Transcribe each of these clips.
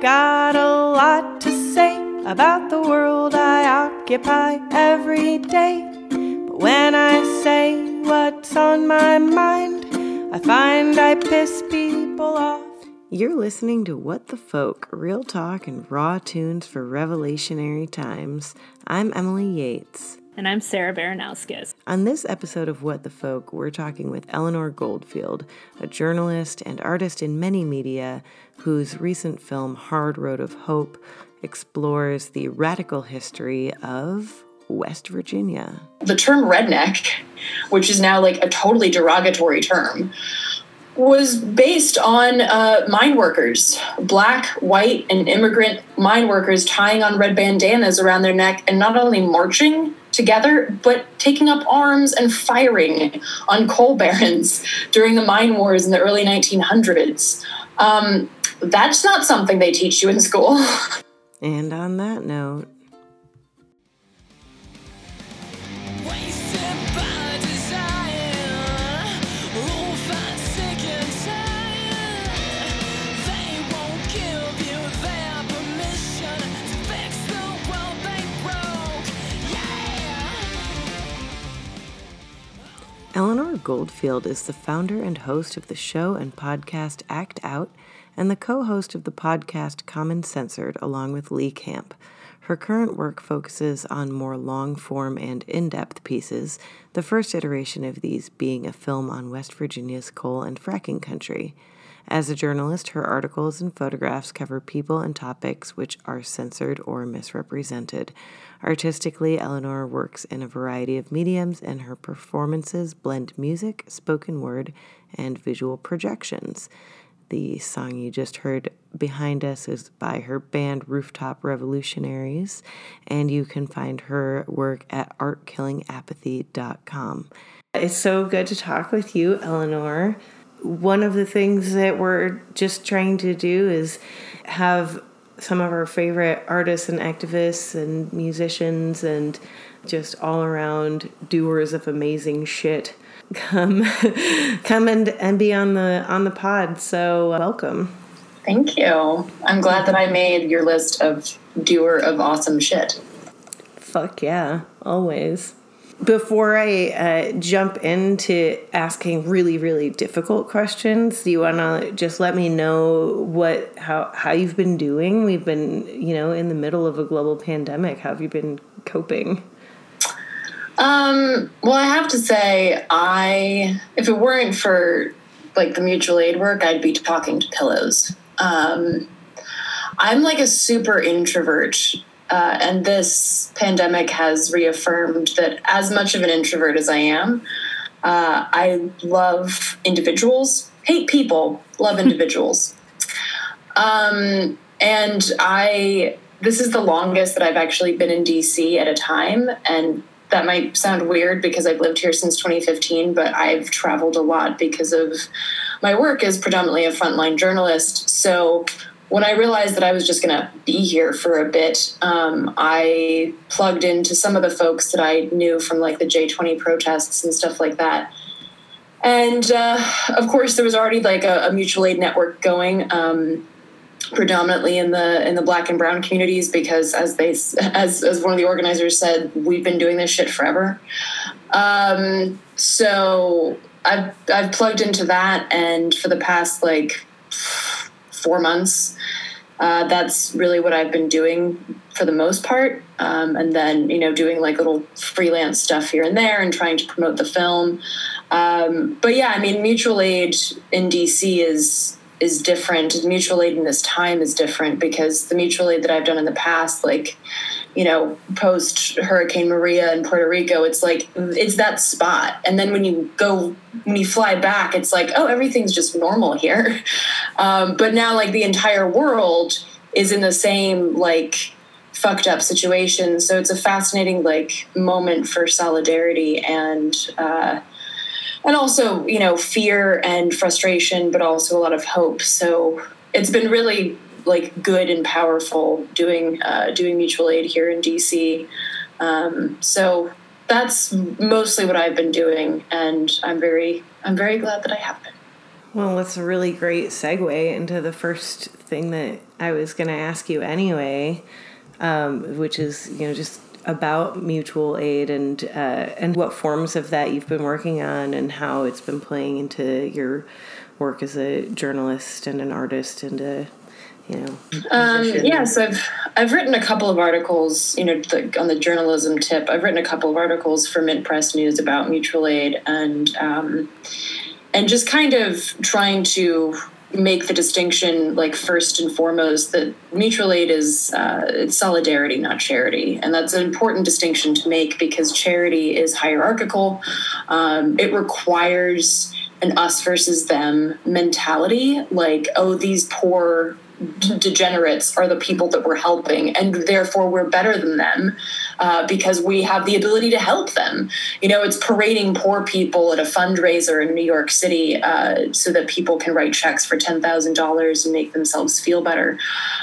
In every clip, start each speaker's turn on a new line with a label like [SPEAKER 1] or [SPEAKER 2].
[SPEAKER 1] got a lot to say about the world I occupy every day. But when I say what's on my mind, I find I piss people off. You're listening to What the Folk, real talk and raw tunes for revolutionary times. I'm Emily Yates.
[SPEAKER 2] And I'm Sarah Baranowskis.
[SPEAKER 1] On this episode of What the Folk, we're talking with Eleanor Goldfield, a journalist and artist in many media whose recent film Hard Road of Hope explores the radical history of West Virginia.
[SPEAKER 3] The term redneck, which is now like a totally derogatory term, was based on uh, mine workers, black, white, and immigrant mine workers tying on red bandanas around their neck and not only marching together, but taking up arms and firing on coal barons during the mine wars in the early 1900s. Um, that's not something they teach you in school.
[SPEAKER 1] and on that note, Eleanor Goldfield is the founder and host of the show and podcast Act Out and the co host of the podcast Common Censored, along with Lee Camp. Her current work focuses on more long form and in depth pieces, the first iteration of these being a film on West Virginia's coal and fracking country. As a journalist, her articles and photographs cover people and topics which are censored or misrepresented. Artistically, Eleanor works in a variety of mediums, and her performances blend music, spoken word, and visual projections. The song you just heard behind us is by her band Rooftop Revolutionaries, and you can find her work at artkillingapathy.com. It's so good to talk with you, Eleanor. One of the things that we're just trying to do is have some of our favorite artists and activists and musicians and just all around doers of amazing shit come come and, and be on the on the pod. So welcome.
[SPEAKER 3] Thank you. I'm glad that i made your list of doer of awesome shit.
[SPEAKER 1] Fuck yeah. Always before I uh, jump into asking really, really difficult questions, do you want to just let me know what how how you've been doing? We've been, you know, in the middle of a global pandemic. How have you been coping?
[SPEAKER 3] Um, well, I have to say, I if it weren't for like the mutual aid work, I'd be talking to pillows. Um, I'm like a super introvert uh, and this pandemic has reaffirmed that as much of an introvert as I am, uh, I love individuals, hate people, love individuals. Um, and I, this is the longest that I've actually been in DC at a time. And that might sound weird because I've lived here since 2015, but I've traveled a lot because of my work as predominantly a frontline journalist. So when I realized that I was just going to be here for a bit, um, I plugged into some of the folks that I knew from like the J20 protests and stuff like that. And uh, of course, there was already like a, a mutual aid network going, um, predominantly in the in the Black and Brown communities, because as they as as one of the organizers said, we've been doing this shit forever. Um, so I've I've plugged into that, and for the past like four months. Uh, that's really what I've been doing for the most part. Um, and then, you know, doing like little freelance stuff here and there and trying to promote the film. Um, but yeah, I mean, mutual aid in DC is is different. Mutual aid in this time is different because the mutual aid that I've done in the past, like you know, post Hurricane Maria in Puerto Rico, it's like it's that spot. And then when you go, when you fly back, it's like, oh, everything's just normal here. Um, but now, like the entire world is in the same like fucked up situation. So it's a fascinating like moment for solidarity and. Uh, and also, you know, fear and frustration, but also a lot of hope. So it's been really like good and powerful doing uh, doing mutual aid here in DC. Um, so that's mostly what I've been doing, and I'm very I'm very glad that I have been.
[SPEAKER 1] Well, that's a really great segue into the first thing that I was going to ask you anyway, um, which is you know just about mutual aid and uh, and what forms of that you've been working on and how it's been playing into your work as a journalist and an artist and a you know
[SPEAKER 3] um, yes i've i've written a couple of articles you know the, on the journalism tip. I've written a couple of articles for mint press news about mutual aid and um, and just kind of trying to make the distinction like first and foremost that mutual aid is uh, it's solidarity not charity. And that's an important distinction to make because charity is hierarchical. Um, it requires an us versus them mentality like oh these poor degenerates are the people that we're helping and therefore we're better than them uh, because we have the ability to help them. You know it's parading poor people at a fundraiser in new york city uh, so that people can write checks for $10000 and make themselves feel better.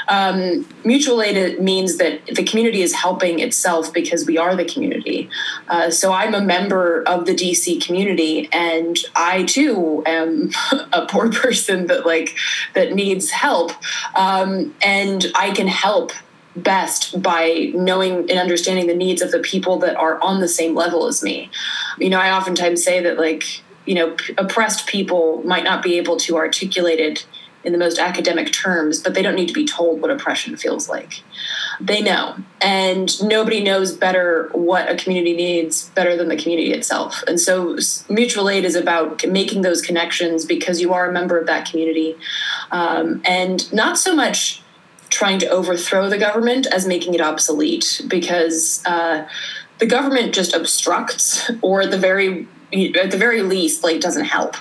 [SPEAKER 3] Um, mutual aid means that the community is helping itself because we are the community. Uh, so i'm a member of the dc community and i too am a poor person that like that needs help. Um, and I can help best by knowing and understanding the needs of the people that are on the same level as me. You know, I oftentimes say that, like, you know, p- oppressed people might not be able to articulate it in the most academic terms, but they don't need to be told what oppression feels like. They know. And nobody knows better what a community needs better than the community itself. And so mutual aid is about making those connections because you are a member of that community. Um, and not so much trying to overthrow the government as making it obsolete because uh, the government just obstructs or at the very at the very least like doesn't help.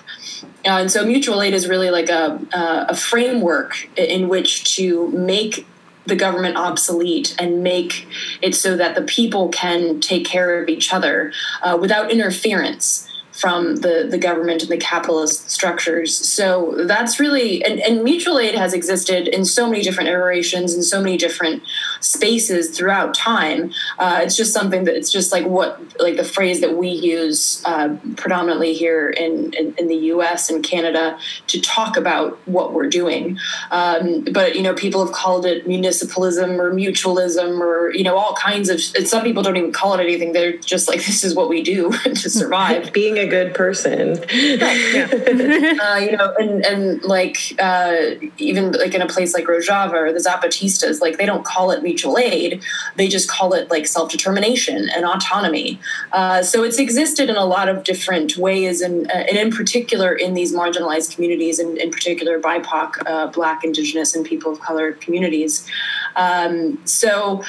[SPEAKER 3] Uh, and so mutual aid is really like a, a framework in which to make the government obsolete and make it so that the people can take care of each other uh, without interference from the, the government and the capitalist structures. So that's really, and, and mutual aid has existed in so many different iterations and so many different spaces throughout time. Uh, it's just something that it's just like what, like the phrase that we use uh, predominantly here in, in, in, the US and Canada to talk about what we're doing. Um, but, you know, people have called it municipalism or mutualism or, you know, all kinds of, some people don't even call it anything. They're just like, this is what we do to survive.
[SPEAKER 1] Being a a good person. yeah.
[SPEAKER 3] uh, you know, and and like uh, even like in a place like Rojava or the Zapatistas, like they don't call it mutual aid; they just call it like self determination and autonomy. Uh, so it's existed in a lot of different ways, and uh, and in particular in these marginalized communities, and in particular BIPOC, uh, Black, Indigenous, and people of color communities. Um, so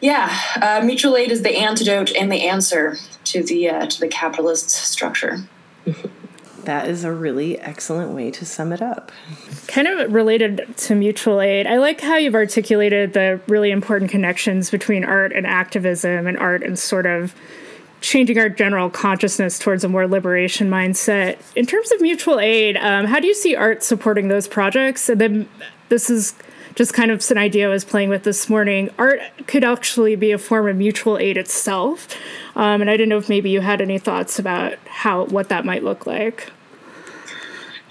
[SPEAKER 3] yeah, uh, mutual aid is the antidote and the answer to the uh, to the capitalist structure.
[SPEAKER 1] That is a really excellent way to sum it up.
[SPEAKER 2] Kind of related to mutual aid, I like how you've articulated the really important connections between art and activism and art and sort of changing our general consciousness towards a more liberation mindset. In terms of mutual aid, um, how do you see art supporting those projects? And then this is just kind of an idea I was playing with this morning. Art could actually be a form of mutual aid itself, um, and I didn't know if maybe you had any thoughts about how what that might look like.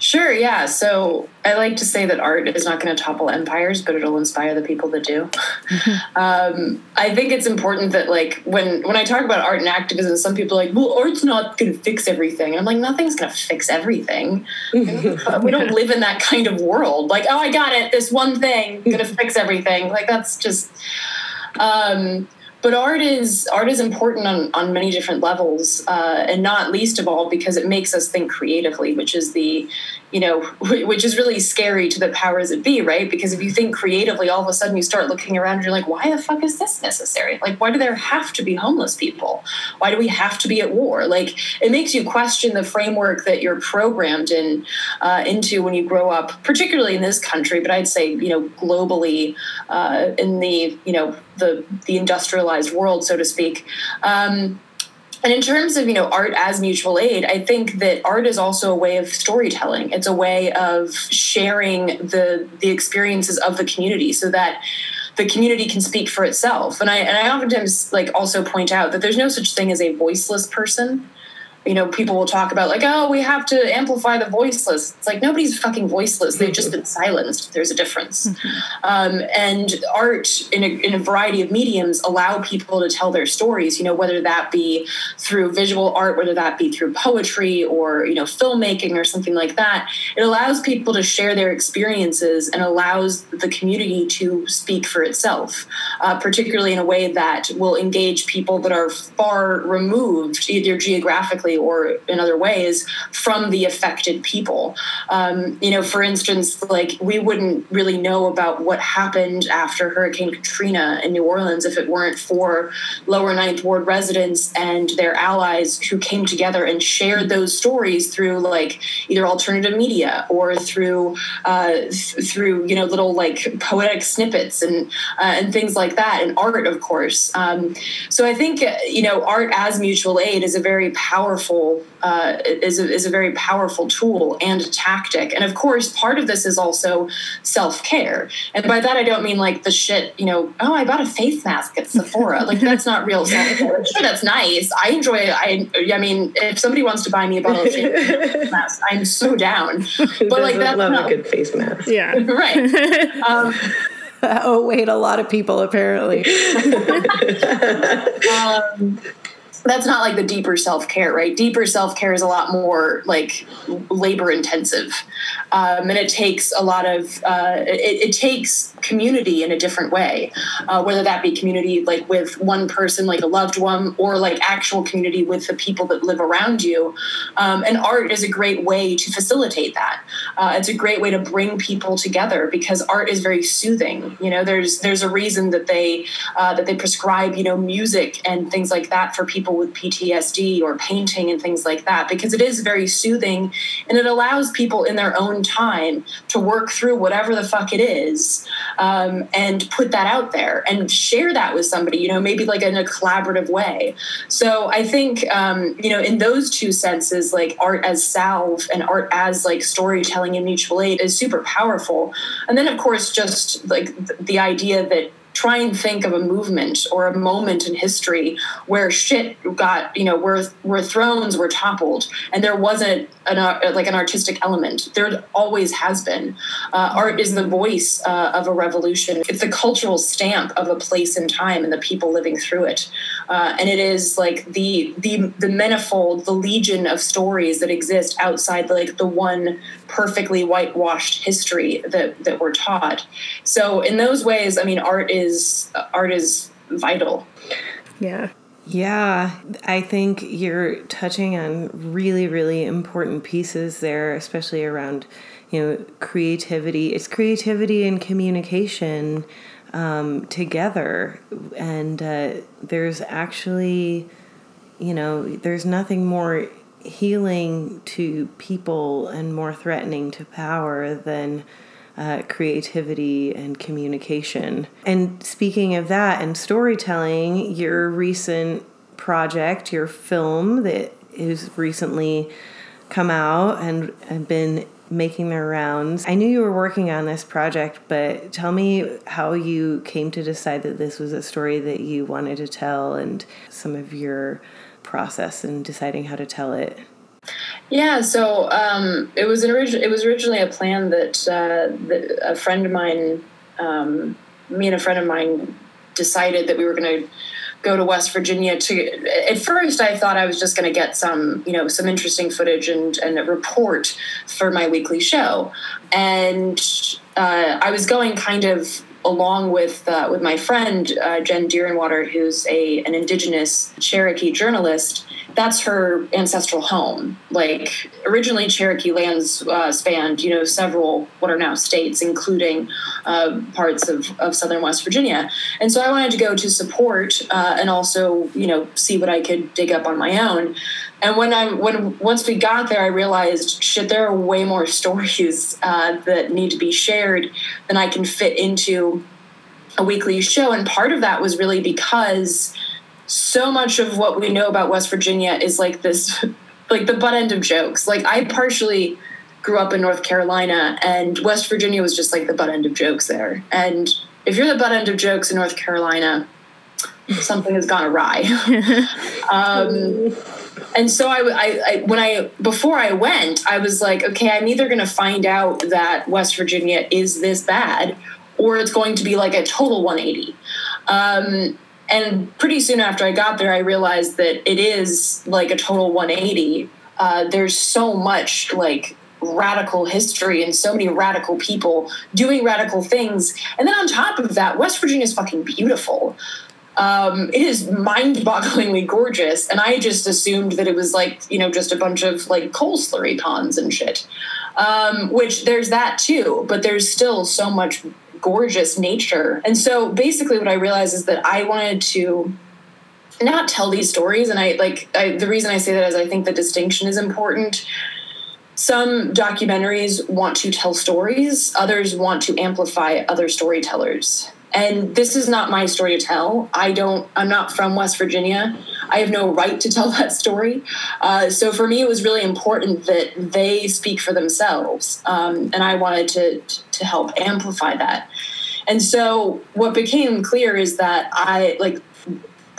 [SPEAKER 3] Sure, yeah. So I like to say that art is not going to topple empires, but it'll inspire the people that do. Um, I think it's important that, like, when when I talk about art and activism, some people are like, "Well, art's not going to fix everything." And I'm like, "Nothing's going to fix everything. we don't live in that kind of world. Like, oh, I got it. This one thing going to fix everything. Like, that's just." Um, but art is art is important on, on many different levels uh, and not least of all because it makes us think creatively which is the you know, which is really scary to the powers that be, right? Because if you think creatively, all of a sudden you start looking around and you're like, why the fuck is this necessary? Like, why do there have to be homeless people? Why do we have to be at war? Like, it makes you question the framework that you're programmed in uh, into when you grow up, particularly in this country, but I'd say, you know, globally uh, in the, you know, the the industrialized world, so to speak. Um, and in terms of you know art as mutual aid i think that art is also a way of storytelling. It's a way of sharing the the experiences of the community so that the community can speak for itself. And i and i oftentimes like also point out that there's no such thing as a voiceless person you know, people will talk about like, oh, we have to amplify the voiceless. It's like nobody's fucking voiceless. They've just been silenced. There's a difference. Mm-hmm. Um, and art in a, in a variety of mediums allow people to tell their stories. You know, whether that be through visual art, whether that be through poetry or you know filmmaking or something like that. It allows people to share their experiences and allows the community to speak for itself, uh, particularly in a way that will engage people that are far removed, either geographically directly or in other ways from the affected people. Um, you know, for instance, like we wouldn't really know about what happened after Hurricane Katrina in New Orleans if it weren't for Lower Ninth Ward residents and their allies who came together and shared those stories through like either alternative media or through uh, th- through you know little like poetic snippets and uh, and things like that and art of course um, so I think you know art as mutual aid is a very powerful powerful uh, is, a, is a very powerful tool and tactic. And of course part of this is also self-care. And by that i don't mean like the shit you know oh i bought a face mask at sephora. Like that's not real self-care. Sure that's nice. I enjoy it i i mean if somebody wants to buy me a bottle of face mask i'm so down.
[SPEAKER 1] But like that's love not, a good face mask.
[SPEAKER 2] Yeah.
[SPEAKER 3] Right. Um,
[SPEAKER 1] oh wait a lot of people apparently.
[SPEAKER 3] Um, that's not like the deeper self care, right? Deeper self care is a lot more like labor intensive, um, and it takes a lot of uh, it, it, takes community in a different way, uh, whether that be community like with one person, like a loved one, or like actual community with the people that live around you. Um, and art is a great way to facilitate that. Uh, it's a great way to bring people together because art is very soothing. You know, there's there's a reason that they uh, that they prescribe you know music and things like that for people people with PTSD or painting and things like that because it is very soothing and it allows people in their own time to work through whatever the fuck it is um, and put that out there and share that with somebody, you know, maybe like in a collaborative way. So I think, um, you know, in those two senses, like art as salve and art as like storytelling and mutual aid is super powerful. And then, of course, just like the idea that try and think of a movement or a moment in history where shit got you know where where thrones were toppled and there wasn't an uh, like an artistic element. There always has been. Uh, art is the voice uh, of a revolution. It's the cultural stamp of a place and time and the people living through it. Uh, and it is like the the the manifold the legion of stories that exist outside like the one perfectly whitewashed history that that we're taught. So in those ways i mean art is art is vital
[SPEAKER 2] yeah
[SPEAKER 1] yeah, I think you're touching on really, really important pieces there, especially around, you know, creativity. It's creativity and communication um, together. And uh, there's actually, you know, there's nothing more healing to people and more threatening to power than uh, creativity and communication. And speaking of that and storytelling, your recent project, your film that has recently come out and, and been making their rounds. I knew you were working on this project, but tell me how you came to decide that this was a story that you wanted to tell and some of your process in deciding how to tell it.
[SPEAKER 3] Yeah, so um, it was an origi- it was originally a plan that, uh, that a friend of mine, um, me and a friend of mine, decided that we were going to go to West Virginia to. At first, I thought I was just going to get some, you know, some interesting footage and and a report for my weekly show, and uh, I was going kind of along with uh, with my friend uh, Jen Deerinwater, who's a an Indigenous Cherokee journalist. That's her ancestral home. Like originally, Cherokee lands uh, spanned you know several what are now states, including uh, parts of, of southern West Virginia. And so I wanted to go to support uh, and also you know see what I could dig up on my own. And when I when once we got there, I realized shit. There are way more stories uh, that need to be shared than I can fit into a weekly show. And part of that was really because so much of what we know about West Virginia is like this, like the butt end of jokes. Like I partially grew up in North Carolina, and West Virginia was just like the butt end of jokes there. And if you're the butt end of jokes in North Carolina, something has gone awry. um, and so I, I, I, when I before I went, I was like, okay, I'm either going to find out that West Virginia is this bad, or it's going to be like a total 180. Um, and pretty soon after I got there, I realized that it is like a total 180. Uh, there's so much like radical history and so many radical people doing radical things. And then on top of that, West Virginia is fucking beautiful. Um, it is mind-bogglingly gorgeous, and I just assumed that it was like you know just a bunch of like coal slurry ponds and shit. Um, which there's that too, but there's still so much gorgeous nature. And so basically, what I realized is that I wanted to not tell these stories, and I like I, the reason I say that is I think the distinction is important some documentaries want to tell stories, others want to amplify other storytellers. And this is not my story to tell. I don't, I'm not from West Virginia. I have no right to tell that story. Uh, so for me, it was really important that they speak for themselves. Um, and I wanted to, to help amplify that. And so what became clear is that I, like,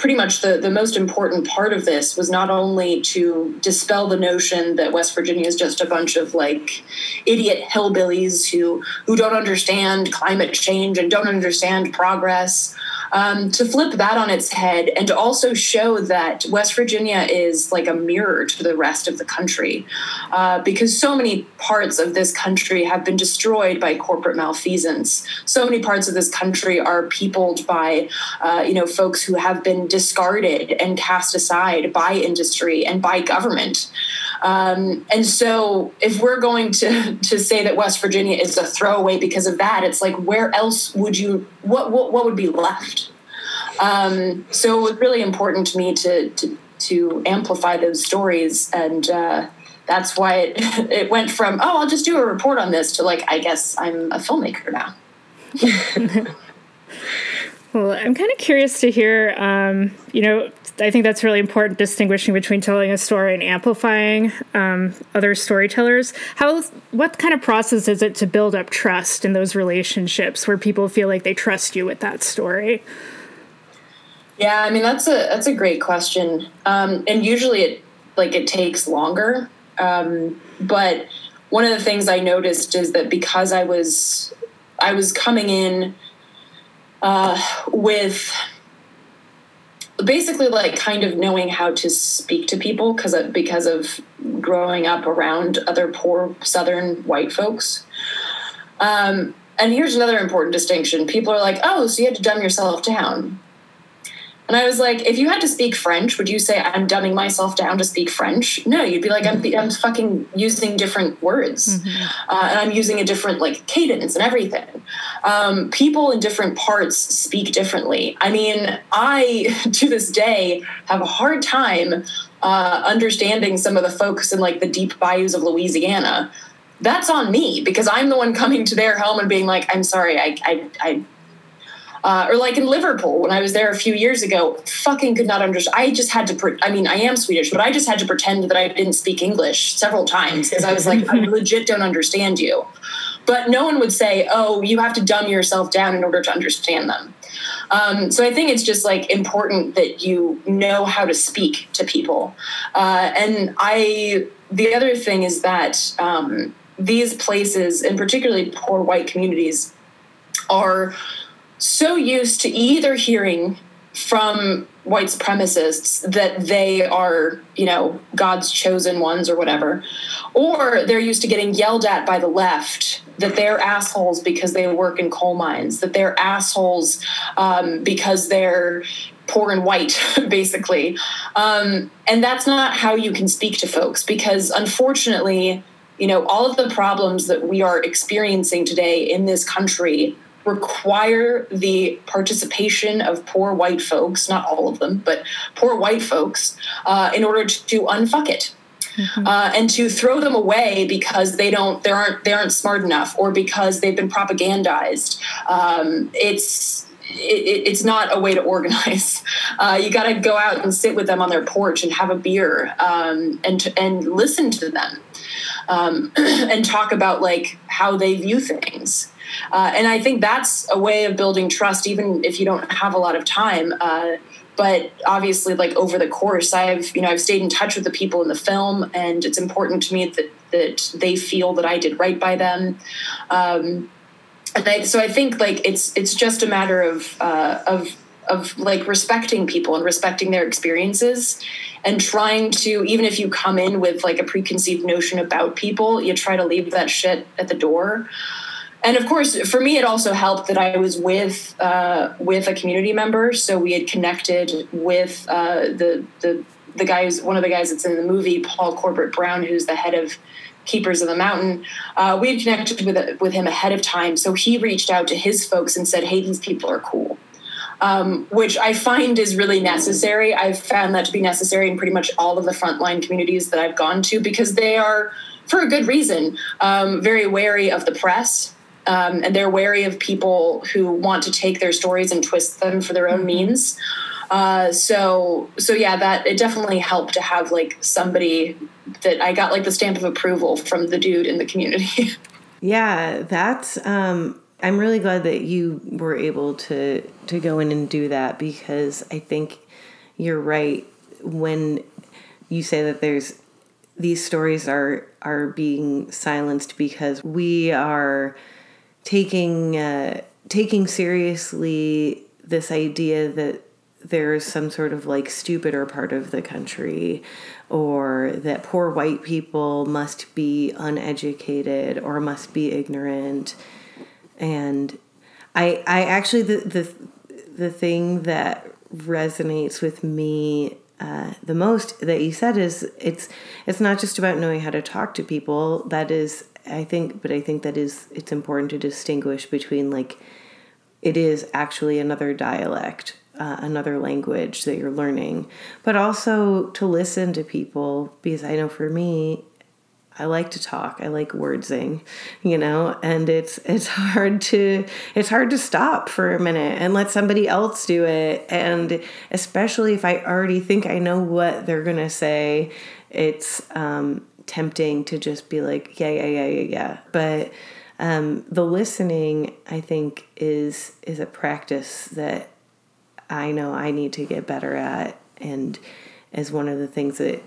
[SPEAKER 3] pretty much the, the most important part of this was not only to dispel the notion that West Virginia is just a bunch of like idiot hillbillies who who don't understand climate change and don't understand progress, um, to flip that on its head and to also show that West Virginia is like a mirror to the rest of the country, uh, because so many parts of this country have been destroyed by corporate malfeasance. So many parts of this country are peopled by, uh, you know, folks who have been discarded and cast aside by industry and by government. Um, and so, if we're going to to say that West Virginia is a throwaway because of that, it's like where else would you what what, what would be left? Um, so it was really important to me to to, to amplify those stories, and uh, that's why it, it went from oh I'll just do a report on this to like I guess I'm a filmmaker now.
[SPEAKER 2] Well, I'm kind of curious to hear. Um, you know, I think that's really important, distinguishing between telling a story and amplifying um, other storytellers. How, what kind of process is it to build up trust in those relationships where people feel like they trust you with that story?
[SPEAKER 3] Yeah, I mean that's a that's a great question, um, and usually it like it takes longer. Um, but one of the things I noticed is that because I was I was coming in uh, with basically like kind of knowing how to speak to people because of, because of growing up around other poor southern white folks. Um, and here's another important distinction. People are like oh so you had to dumb yourself down and I was like, if you had to speak French, would you say I'm dumbing myself down to speak French? No, you'd be like, I'm, I'm fucking using different words, mm-hmm. uh, and I'm using a different like cadence and everything. Um, people in different parts speak differently. I mean, I to this day have a hard time uh, understanding some of the folks in like the deep bayous of Louisiana. That's on me because I'm the one coming to their home and being like, I'm sorry, I, I, I uh, or like in Liverpool when I was there a few years ago, fucking could not understand. I just had to. Pre- I mean, I am Swedish, but I just had to pretend that I didn't speak English several times because I was like, I legit don't understand you. But no one would say, "Oh, you have to dumb yourself down in order to understand them." Um, so I think it's just like important that you know how to speak to people. Uh, and I, the other thing is that um, these places, and particularly poor white communities, are so used to either hearing from white supremacists that they are, you know, God's chosen ones or whatever, or they're used to getting yelled at by the left that they're assholes because they work in coal mines, that they're assholes um, because they're poor and white, basically. Um, and that's not how you can speak to folks because unfortunately, you know, all of the problems that we are experiencing today in this country require the participation of poor white folks, not all of them, but poor white folks, uh, in order to, to unfuck it. Mm-hmm. Uh, and to throw them away because they don't they aren't they aren't smart enough or because they've been propagandized um, it's it, it's not a way to organize. Uh, you got to go out and sit with them on their porch and have a beer um, and and listen to them um, and talk about like how they view things. Uh, and I think that's a way of building trust, even if you don't have a lot of time. Uh, but obviously like over the course i've you know i've stayed in touch with the people in the film and it's important to me that that they feel that i did right by them um, and I, so i think like it's it's just a matter of uh, of of like respecting people and respecting their experiences and trying to even if you come in with like a preconceived notion about people you try to leave that shit at the door. And of course for me it also helped that i was with uh, with a community member. So we had connected with uh, the the the guys one of the guys that's in the movie paul corbit brown who's the head of keepers of the mountain uh, we had connected with with him ahead of time so he reached out to his folks and said hey these people are cool um, which I find is really necessary. I've found that to be necessary in pretty much all of the frontline communities that I've gone to because they are, for a good reason, um, very wary of the press. Um, and they're wary of people who want to take their stories and twist them for their own mm-hmm. means. Uh, so so yeah, that it definitely helped to have like somebody that I got like the stamp of approval from the dude in the community.
[SPEAKER 1] yeah, that's um, I'm really glad that you were able to to go in and do that because I think you're right when you say that there's these stories are are being silenced because we are taking uh, taking seriously this idea that there's some sort of like stupider part of the country or that poor white people must be uneducated or must be ignorant and I I actually the the the thing that resonates with me uh, the most that you said is it's it's not just about knowing how to talk to people. That is, I think, but I think that is it's important to distinguish between like it is actually another dialect, uh, another language that you're learning, but also to listen to people because I know for me I like to talk. I like wordsing, you know, and it's it's hard to it's hard to stop for a minute and let somebody else do it. And especially if I already think I know what they're gonna say, it's um, tempting to just be like, yeah, yeah, yeah, yeah, yeah. But um, the listening, I think, is is a practice that I know I need to get better at, and is one of the things that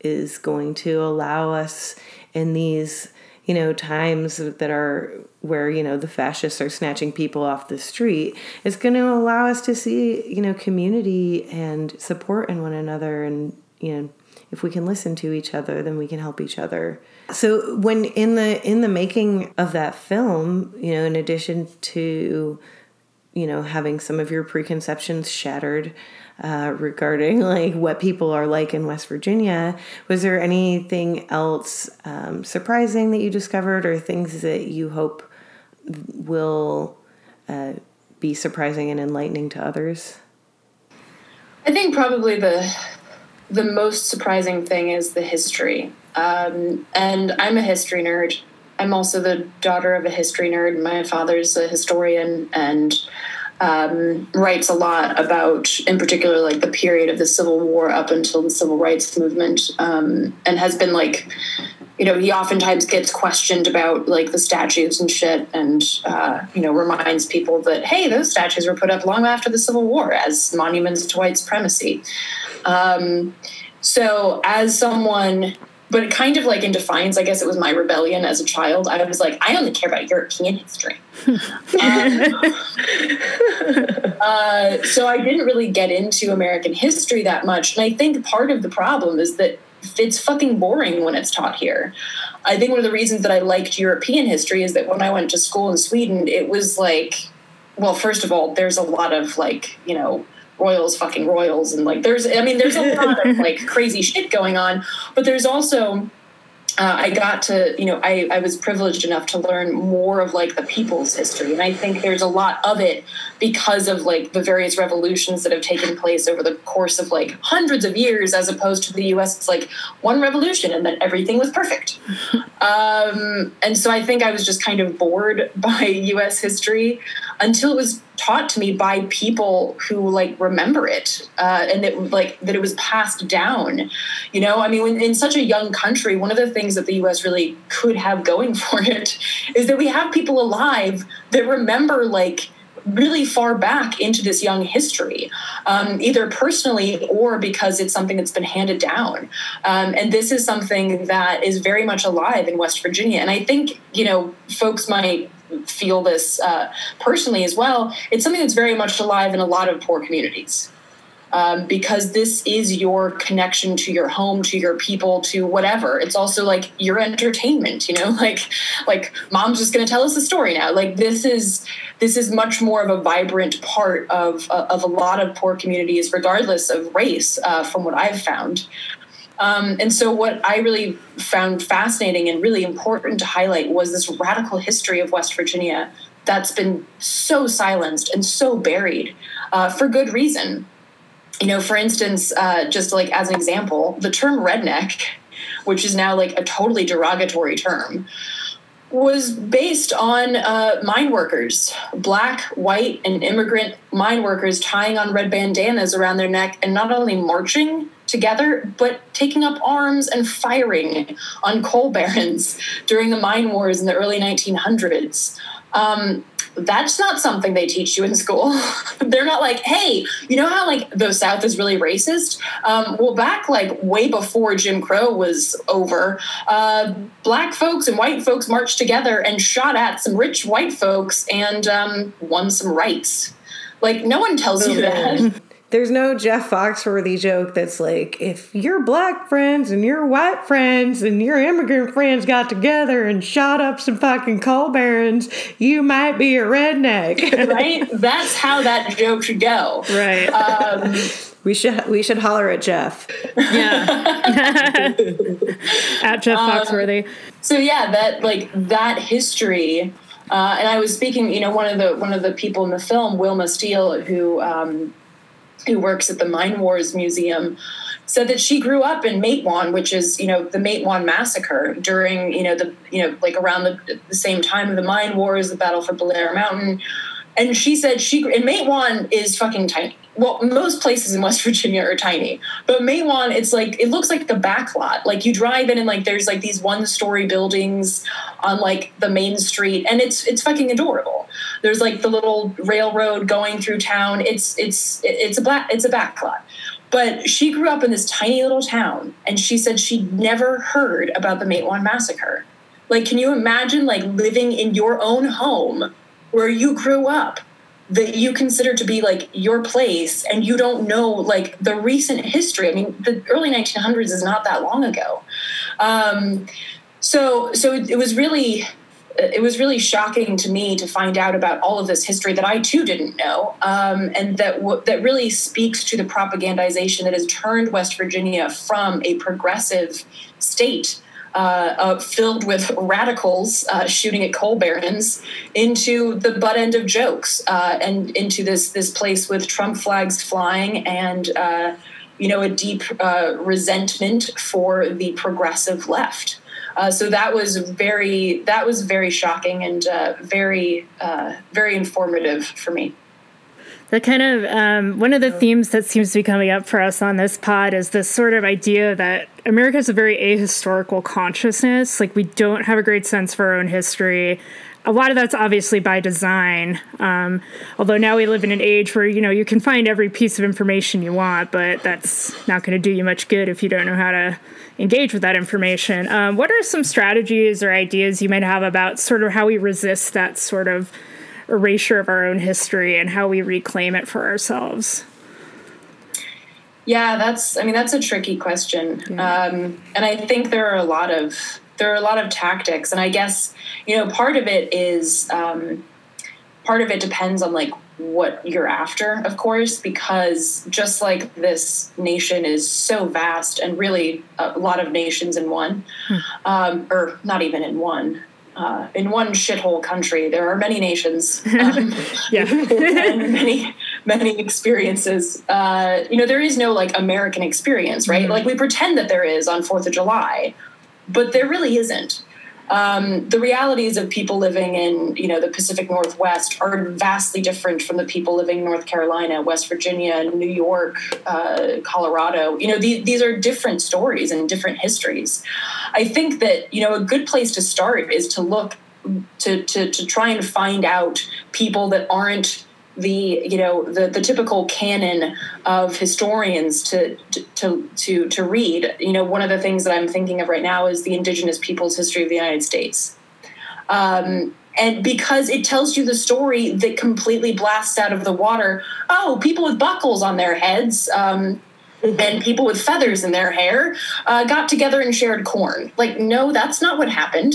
[SPEAKER 1] is going to allow us in these you know times that are where you know the fascists are snatching people off the street it's going to allow us to see you know community and support in one another and you know if we can listen to each other then we can help each other. So when in the in the making of that film you know in addition to you know having some of your preconceptions shattered uh, regarding like what people are like in West Virginia. Was there anything else um, surprising that you discovered, or things that you hope will uh, be surprising and enlightening to others?
[SPEAKER 3] I think probably the the most surprising thing is the history. Um, and I'm a history nerd. I'm also the daughter of a history nerd. My father's a historian, and um, writes a lot about, in particular, like the period of the Civil War up until the Civil Rights Movement, um, and has been like, you know, he oftentimes gets questioned about like the statues and shit, and uh, you know, reminds people that hey, those statues were put up long after the Civil War as monuments to white supremacy. Um, so, as someone but it kind of like in defiance, I guess it was my rebellion as a child. I was like, I only care about European history. um, uh, so I didn't really get into American history that much. And I think part of the problem is that it's fucking boring when it's taught here. I think one of the reasons that I liked European history is that when I went to school in Sweden, it was like, well, first of all, there's a lot of like, you know, royals fucking royals and like there's i mean there's a lot of like crazy shit going on but there's also uh, I got to, you know, I, I was privileged enough to learn more of like the people's history. And I think there's a lot of it because of like the various revolutions that have taken place over the course of like hundreds of years, as opposed to the US, it's like one revolution and then everything was perfect. um, and so I think I was just kind of bored by US history until it was taught to me by people who like remember it uh, and that like that it was passed down you know i mean when, in such a young country one of the things that the us really could have going for it is that we have people alive that remember like really far back into this young history, um, either personally or because it's something that's been handed down. Um, and this is something that is very much alive in West Virginia. And I think, you know, folks might feel this uh, personally as well. It's something that's very much alive in a lot of poor communities. Um, because this is your connection to your home to your people to whatever. It's also like your entertainment you know? Like like mom's just going to tell us a story now. Like this is this is much more of a vibrant part of uh, of a lot of poor communities regardless of race uh, from what i've found um, and so, what I really found fascinating and really important to highlight was this radical history of West Virginia that's been so silenced and so buried uh, for good reason. You know, for instance, uh, just like as an example, the term redneck, which is now like a totally derogatory term, was based on uh, mine workers, black, white, and immigrant mine workers tying on red bandanas around their neck and not only marching together, but taking up arms and firing on coal barons during the mine wars in the early 1900s. Um, that's not something they teach you in school. They're not like, hey, you know how like the South is really racist? Um, well, back like way before Jim Crow was over, uh, black folks and white folks marched together and shot at some rich white folks and um, won some rights. Like no one tells you that.
[SPEAKER 1] There's no Jeff Foxworthy joke that's like, if your black friends and your white friends and your immigrant friends got together and shot up some fucking coal barons, you might be a redneck.
[SPEAKER 3] right? That's how that joke should go.
[SPEAKER 2] Right.
[SPEAKER 3] Um,
[SPEAKER 1] we should we should holler at Jeff.
[SPEAKER 2] Yeah. at Jeff
[SPEAKER 3] Um,
[SPEAKER 2] Foxworthy.
[SPEAKER 3] so yeah, that like that history. Uh, and I was speaking, you know, one of the one of the people in the film, Wilma Steele, who um, who works at the Mine Wars Museum, said that she grew up in Matewan, which is you know the Matewan massacre during you know the you know like around the, the same time of the Mine Wars, the Battle for Blair Mountain, and she said she and Matewan is fucking tiny. Well, most places in West Virginia are tiny, but Matewan, it's like it looks like the back lot. Like you drive in and like there's like these one-story buildings on like the main street, and it's it's fucking adorable. There's like the little railroad going through town. It's it's it's a black it's a back lot. But she grew up in this tiny little town, and she said she'd never heard about the Matewan massacre. Like, can you imagine like living in your own home where you grew up? that you consider to be like your place and you don't know like the recent history i mean the early 1900s is not that long ago um, so so it, was really it was really shocking to me to find out about all of this history that I too didn't know, um, and that w- that really speaks to the propagandization that has turned West Virginia from a progressive state uh, uh, filled with radicals uh, shooting at coal barons into the butt end of jokes uh, and into this this place with Trump flags flying and uh, you know a deep uh, resentment for the progressive left. so that was very that was very shocking and very very informative for me.
[SPEAKER 2] The kind of um, one of the themes that seems to be coming up for us on this pod is this sort of idea that America has a very ahistorical consciousness. Like we don't have a great sense for our own history. A lot of that's obviously by design. Um, although now we live in an age where you know you can find every piece of information you want, but that's not going to do you much good if you don't know how to engage with that information. Um, what are some strategies or ideas you might have about sort of how we resist that sort of erasure of our own history and how we reclaim it for ourselves?
[SPEAKER 3] Yeah, that's. I mean, that's a tricky question, yeah. um, and I think there are a lot of there are a lot of tactics, and I guess you know part of it is um, part of it depends on like what you're after, of course, because just like this nation is so vast and really a lot of nations in one, hmm. um, or not even in one, uh, in one shithole country, there are many nations, um,
[SPEAKER 2] yeah,
[SPEAKER 3] and many many experiences. Uh, you know, there is no like American experience, right? Mm-hmm. Like we pretend that there is on Fourth of July, but there really isn't. Um, the realities of people living in you know the Pacific Northwest are vastly different from the people living in North Carolina, West Virginia, New York, uh, Colorado. You know these, these are different stories and different histories. I think that you know a good place to start is to look to to, to try and find out people that aren't the you know the, the typical canon of historians to, to to to read you know one of the things that i'm thinking of right now is the indigenous peoples history of the united states. Um, and because it tells you the story that completely blasts out of the water oh people with buckles on their heads um, and people with feathers in their hair uh, got together and shared corn. Like, no, that's not what happened.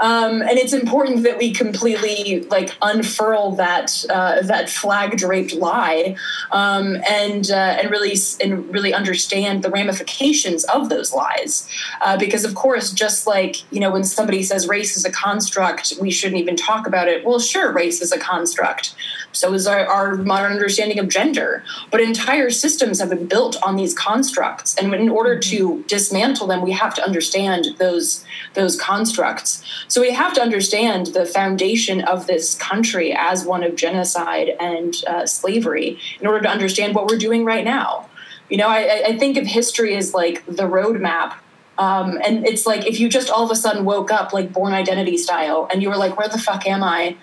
[SPEAKER 3] Um, and it's important that we completely like unfurl that uh, that flag draped lie um, and uh, and really and really understand the ramifications of those lies. Uh, because of course, just like you know, when somebody says race is a construct, we shouldn't even talk about it. Well, sure, race is a construct. So is our, our modern understanding of gender. But entire systems have been built on these constructs, and in order to dismantle them, we have to understand those those constructs. So we have to understand the foundation of this country as one of genocide and uh, slavery in order to understand what we're doing right now. You know, I, I think of history as like the roadmap um, and it's like if you just all of a sudden woke up like Bourne Identity style and you were like, where the fuck am I?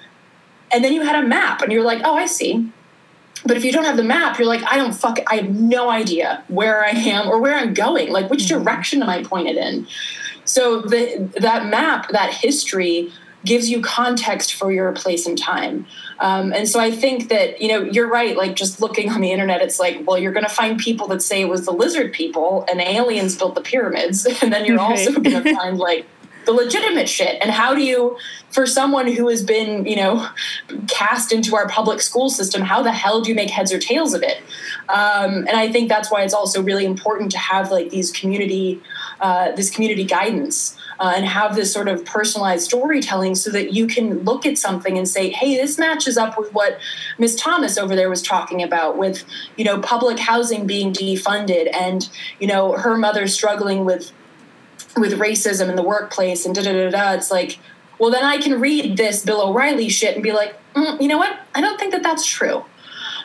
[SPEAKER 3] and then you had a map and you're like oh i see but if you don't have the map you're like i don't fuck i have no idea where i am or where i'm going. Like which mm-hmm. direction am i pointed in? So the, that map that history gives you context for your place and time. Um, and so i think that you know you're right like just looking on the internet it's like well you're going to find people that say it was the lizard people and aliens built the pyramids. And then you're also going to find like the legitimate shit. And how do you for someone who has been you know cast into our public school system how the hell do you make heads or tails of it? Um, and i think that's why it's also really important to have like these community uh, this community guidance uh, and have this sort of personalized storytelling so that you can look at something and say hey this matches up with what miss thomas over there was talking about with you know public housing being defunded and you know her mother struggling with with racism in the workplace and da da da da. It's like, well, then I can read this Bill O'Reilly shit and be like, mm, you know what? I don't think that that's true.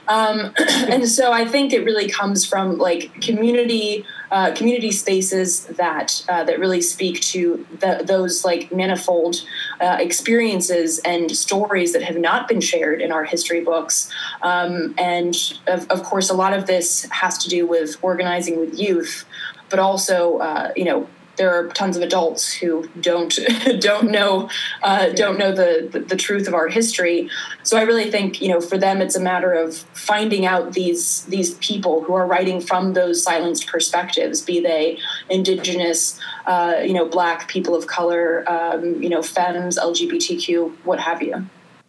[SPEAKER 3] Um, and so I think it really comes from like community uh, community spaces that uh, that really speak to the, those like manifold uh, experiences and stories that have not been shared in our history books. Um, and of, of, course, a lot of this has to do with organizing with youth, but also uh, you know there are tons of adults who don't don't know uh, don't know the, the, the truth of our history. So I really think you know for them it's a matter of finding out these these people who are writing from those silenced perspectives, be they indigenous, uh, you know, black people of color, um, you know, femmes, LGBTQ, what have you.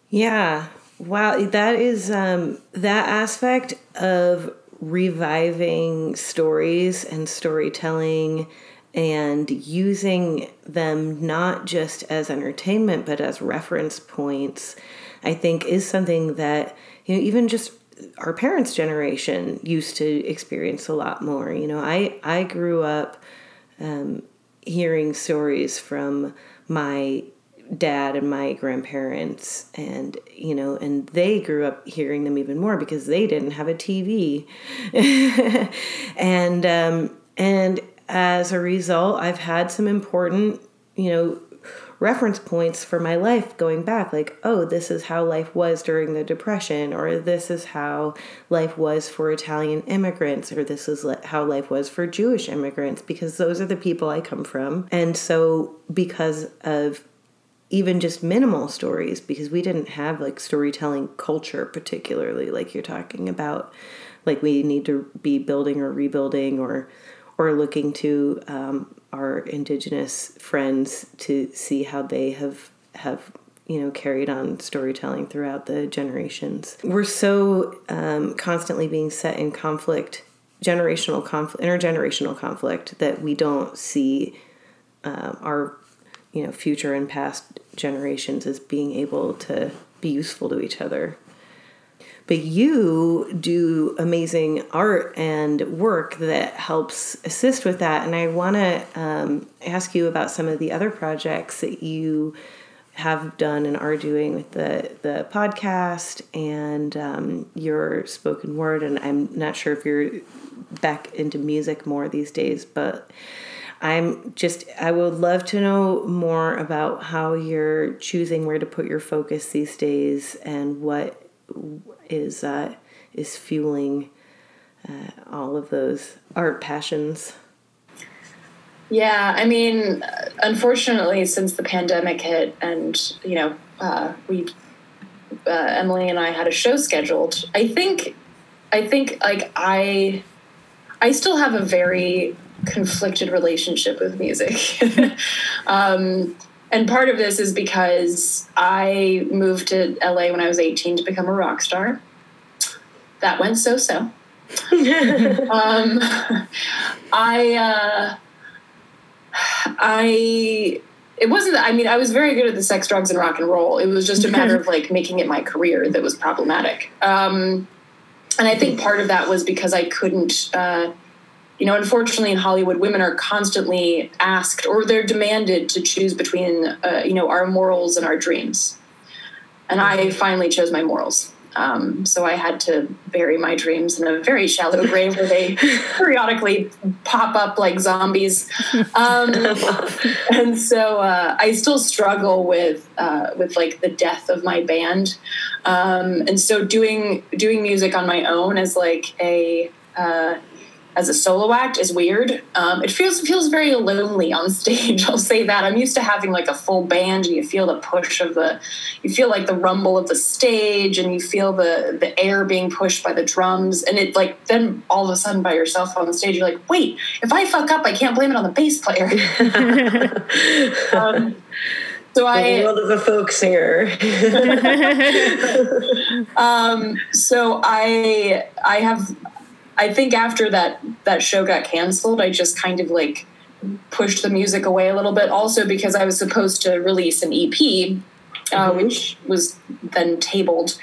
[SPEAKER 1] Yeah. Wow, that is um, that aspect of reviving stories and storytelling and using them not just as entertainment but as reference points i think is something that you know even just our parents generation used to experience a lot more. You know i i grew up um, hearing stories from my dad and my grandparents and you know and they grew up hearing them even more because they didn't have a tv and um and as a result, I've had some important, you know, reference points for my life going back like oh this is how life was during the depression or this is how life was for italian immigrants or this is how life was for jewish immigrants because those are the people i come from. And so because of even just minimal stories because we didn't have like storytelling culture particularly like you're talking about like we need to be building or rebuilding or or looking to um, our indigenous friends to see how they have have you know carried on storytelling throughout the generations. We're so um, constantly being set in conflict, generational conflict, intergenerational conflict that we don't see uh, our you know future and past generations as being able to be useful to each other but you do amazing art and work that helps assist with that. And I want to um, ask you about some of the other projects that you have done and are doing with the the podcast and um, your spoken word. And I'm not sure if you're back into music more these days, but I'm just I would love to know more about how you're choosing where to put your focus these days and what is uh, is fueling uh, all of those art passions.
[SPEAKER 3] Yeah, I mean, unfortunately, since the pandemic hit, and you know, uh, we uh, Emily and I had a show scheduled. I think, I think, like I, I still have a very conflicted relationship with music. um, and part of this is because I moved to LA when I was 18 to become a rock star. That went so so. um, I, uh, I, it wasn't that, I mean, I was very good at the sex, drugs, and rock and roll. It was just a matter of like making it my career that was problematic. Um, and I think part of that was because I couldn't, uh, you know, unfortunately in Hollywood, women are constantly asked or they're demanded to choose between, uh, you know, our morals and our dreams. And I finally chose my morals. Um, so I had to bury my dreams in a very shallow grave where they periodically pop up like zombies. Um, and so uh, I still struggle with uh, with like the death of my band. Um, and so doing doing music on my own as like a uh, as a solo act is weird. Um, it feels feels very lonely on stage. I'll say that. I'm used to having like a full band, and you feel the push of the, you feel like the rumble of the stage, and you feel the the air being pushed by the drums, and it like then all of a sudden by yourself on the stage, you're like, wait, if I fuck up, I can't blame it on the bass player. um,
[SPEAKER 1] so I the world of a folk singer.
[SPEAKER 3] um, so I I have I think after that that show got canceled, I just kind of like pushed the music away a little bit. Also because I was supposed to release an EP, uh, mm-hmm. which was then tabled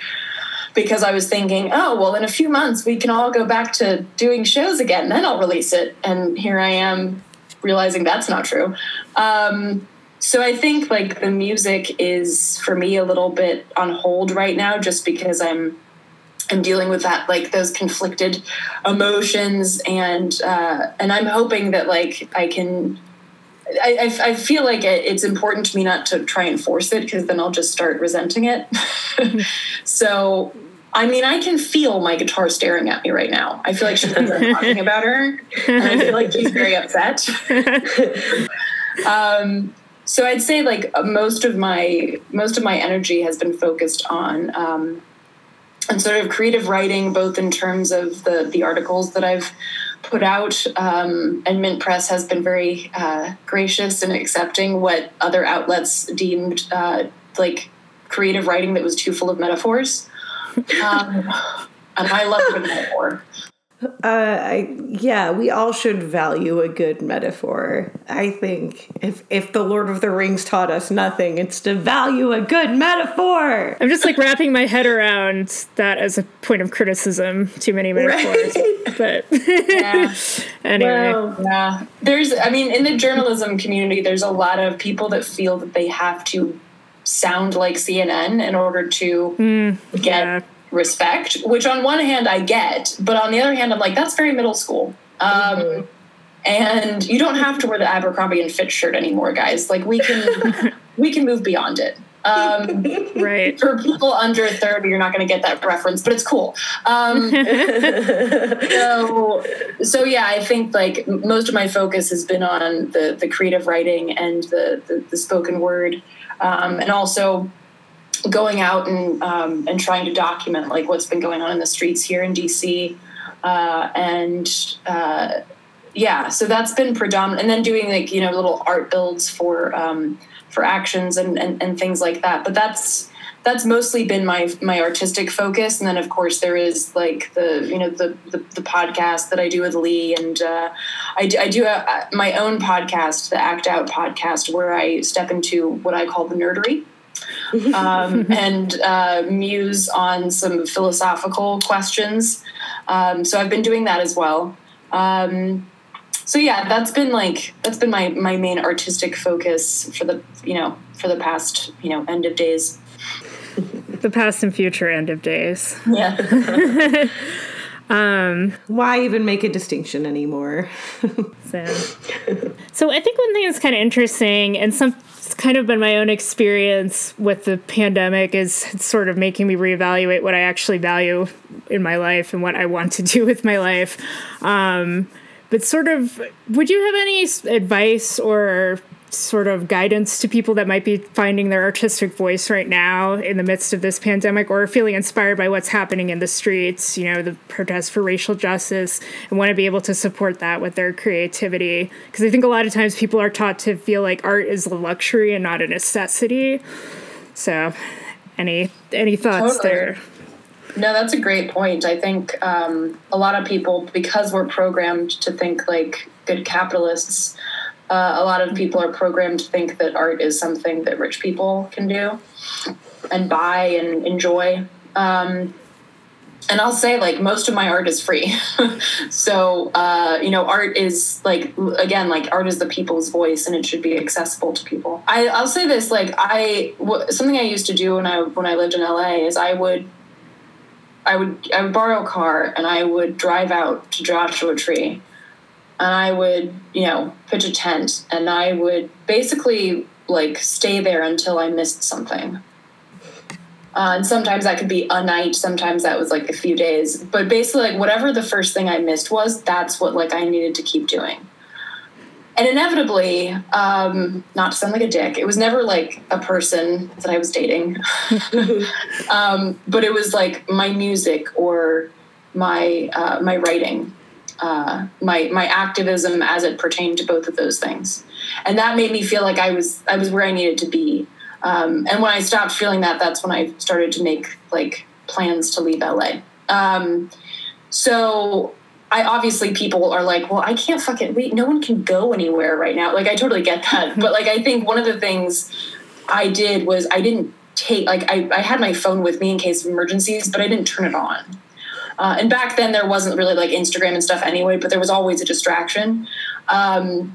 [SPEAKER 3] because I was thinking, oh well, in a few months we can all go back to doing shows again. Then I'll release it, and here I am realizing that's not true. Um, so I think like the music is for me a little bit on hold right now, just because I'm I'm dealing with that like those conflicted emotions and uh, and I'm hoping that like I can I, I, I feel like it, it's important to me not to try and force it because then I'll just start resenting it. so, I mean, I can feel my guitar staring at me right now. I feel like she's talking about her, and I feel like she's very upset. um, so I'd say like most of my most of my energy has been focused on um, and sort of creative writing, both in terms of the the articles that I've put out. Um, and Mint Press has been very uh, gracious in accepting what other outlets deemed uh, like creative writing that was too full of metaphors. Um, and I love a metaphor.
[SPEAKER 1] Uh, I, yeah, we all should value a good metaphor. I think if if the Lord of the Rings taught us nothing, it's to value a good metaphor.
[SPEAKER 2] I'm just like wrapping my head around that as a point of criticism. Too many metaphors, right. but yeah. anyway,
[SPEAKER 3] well, yeah. There's, I mean, in the journalism community, there's a lot of people that feel that they have to sound like CNN in order to mm, get. Yeah respect, which on one hand I get, but on the other hand, I'm like, that's very middle school. Um, mm-hmm. And you don't have to wear the Abercrombie and Fitch shirt anymore, guys. Like we can, we can move beyond it. Um,
[SPEAKER 2] right.
[SPEAKER 3] For people under 30, you're not going to get that reference, but it's cool. Um, so, so yeah, I think like most of my focus has been on the, the creative writing and the, the, the spoken word. Um, and also going out and um, and trying to document like what's been going on in the streets here in DC, uh, and uh, yeah, so that's been predominant. And then doing like you know little art builds for um, for actions and, and and things like that. But that's that's mostly been my my artistic focus and then of course there is like the you know the the, the podcast that i do with lee and uh, I, do, I do a, my own podcast the act out podcast where i step into what i call the nerdery um, and uh, muse on some philosophical questions. Um, so I've been doing that as well. Um, so yeah, that's been like that's been my my main artistic focus for the you know for the past you know end of days.
[SPEAKER 2] The past and future end of days.
[SPEAKER 3] Yeah.
[SPEAKER 2] Um,
[SPEAKER 1] Why even make a distinction anymore?
[SPEAKER 2] so, so I think one thing that's kind of interesting, and some it's kind of been my own experience with the pandemic, is sort of making me reevaluate what I actually value in my life and what I want to do with my life. Um, but sort of, would you have any advice or sort of guidance to people that might be finding their artistic voice right now in the midst of this pandemic or feeling inspired by what's happening in the streets, you know, the protests for racial justice, and want to be able to support that with their creativity. Because I think a lot of times people are taught to feel like art is a luxury and not a necessity. So, any any thoughts totally. there?
[SPEAKER 3] No, that's a great point. I think um, a lot of people, because we're programmed to think like good capitalists, uh, a lot of people are programmed to think that art is something that rich people can do and buy and enjoy. Um, and I'll say, like, most of my art is free. so, uh, you know, art is like, again, like, art is the people's voice and it should be accessible to people. I, I'll say this, like, I, w- something I used to do when I, when I lived in LA is I would, I would, I would borrow a car and I would drive out to Joshua Tree and I would, you know, pitch a tent and I would basically like stay there until I missed something. Uh, and sometimes that could be a night, sometimes that was like a few days. But basically, like whatever the first thing I missed was, that's what like I needed to keep doing. And inevitably, um, not to sound like a dick, it was never like a person that I was dating, um, but it was like my music or my uh, my writing uh, my my activism as it pertained to both of those things, and that made me feel like I was I was where I needed to be. Um, and when I stopped feeling that, that's when I started to make like plans to leave LA. Um, so I obviously people are like, well, I can't fucking wait. No one can go anywhere right now. Like I totally get that, but like I think one of the things I did was I didn't take like I, I had my phone with me in case of emergencies, but I didn't turn it on. Uh, and back then there wasn't really like Instagram and stuff anyway, but there was always a distraction. Um,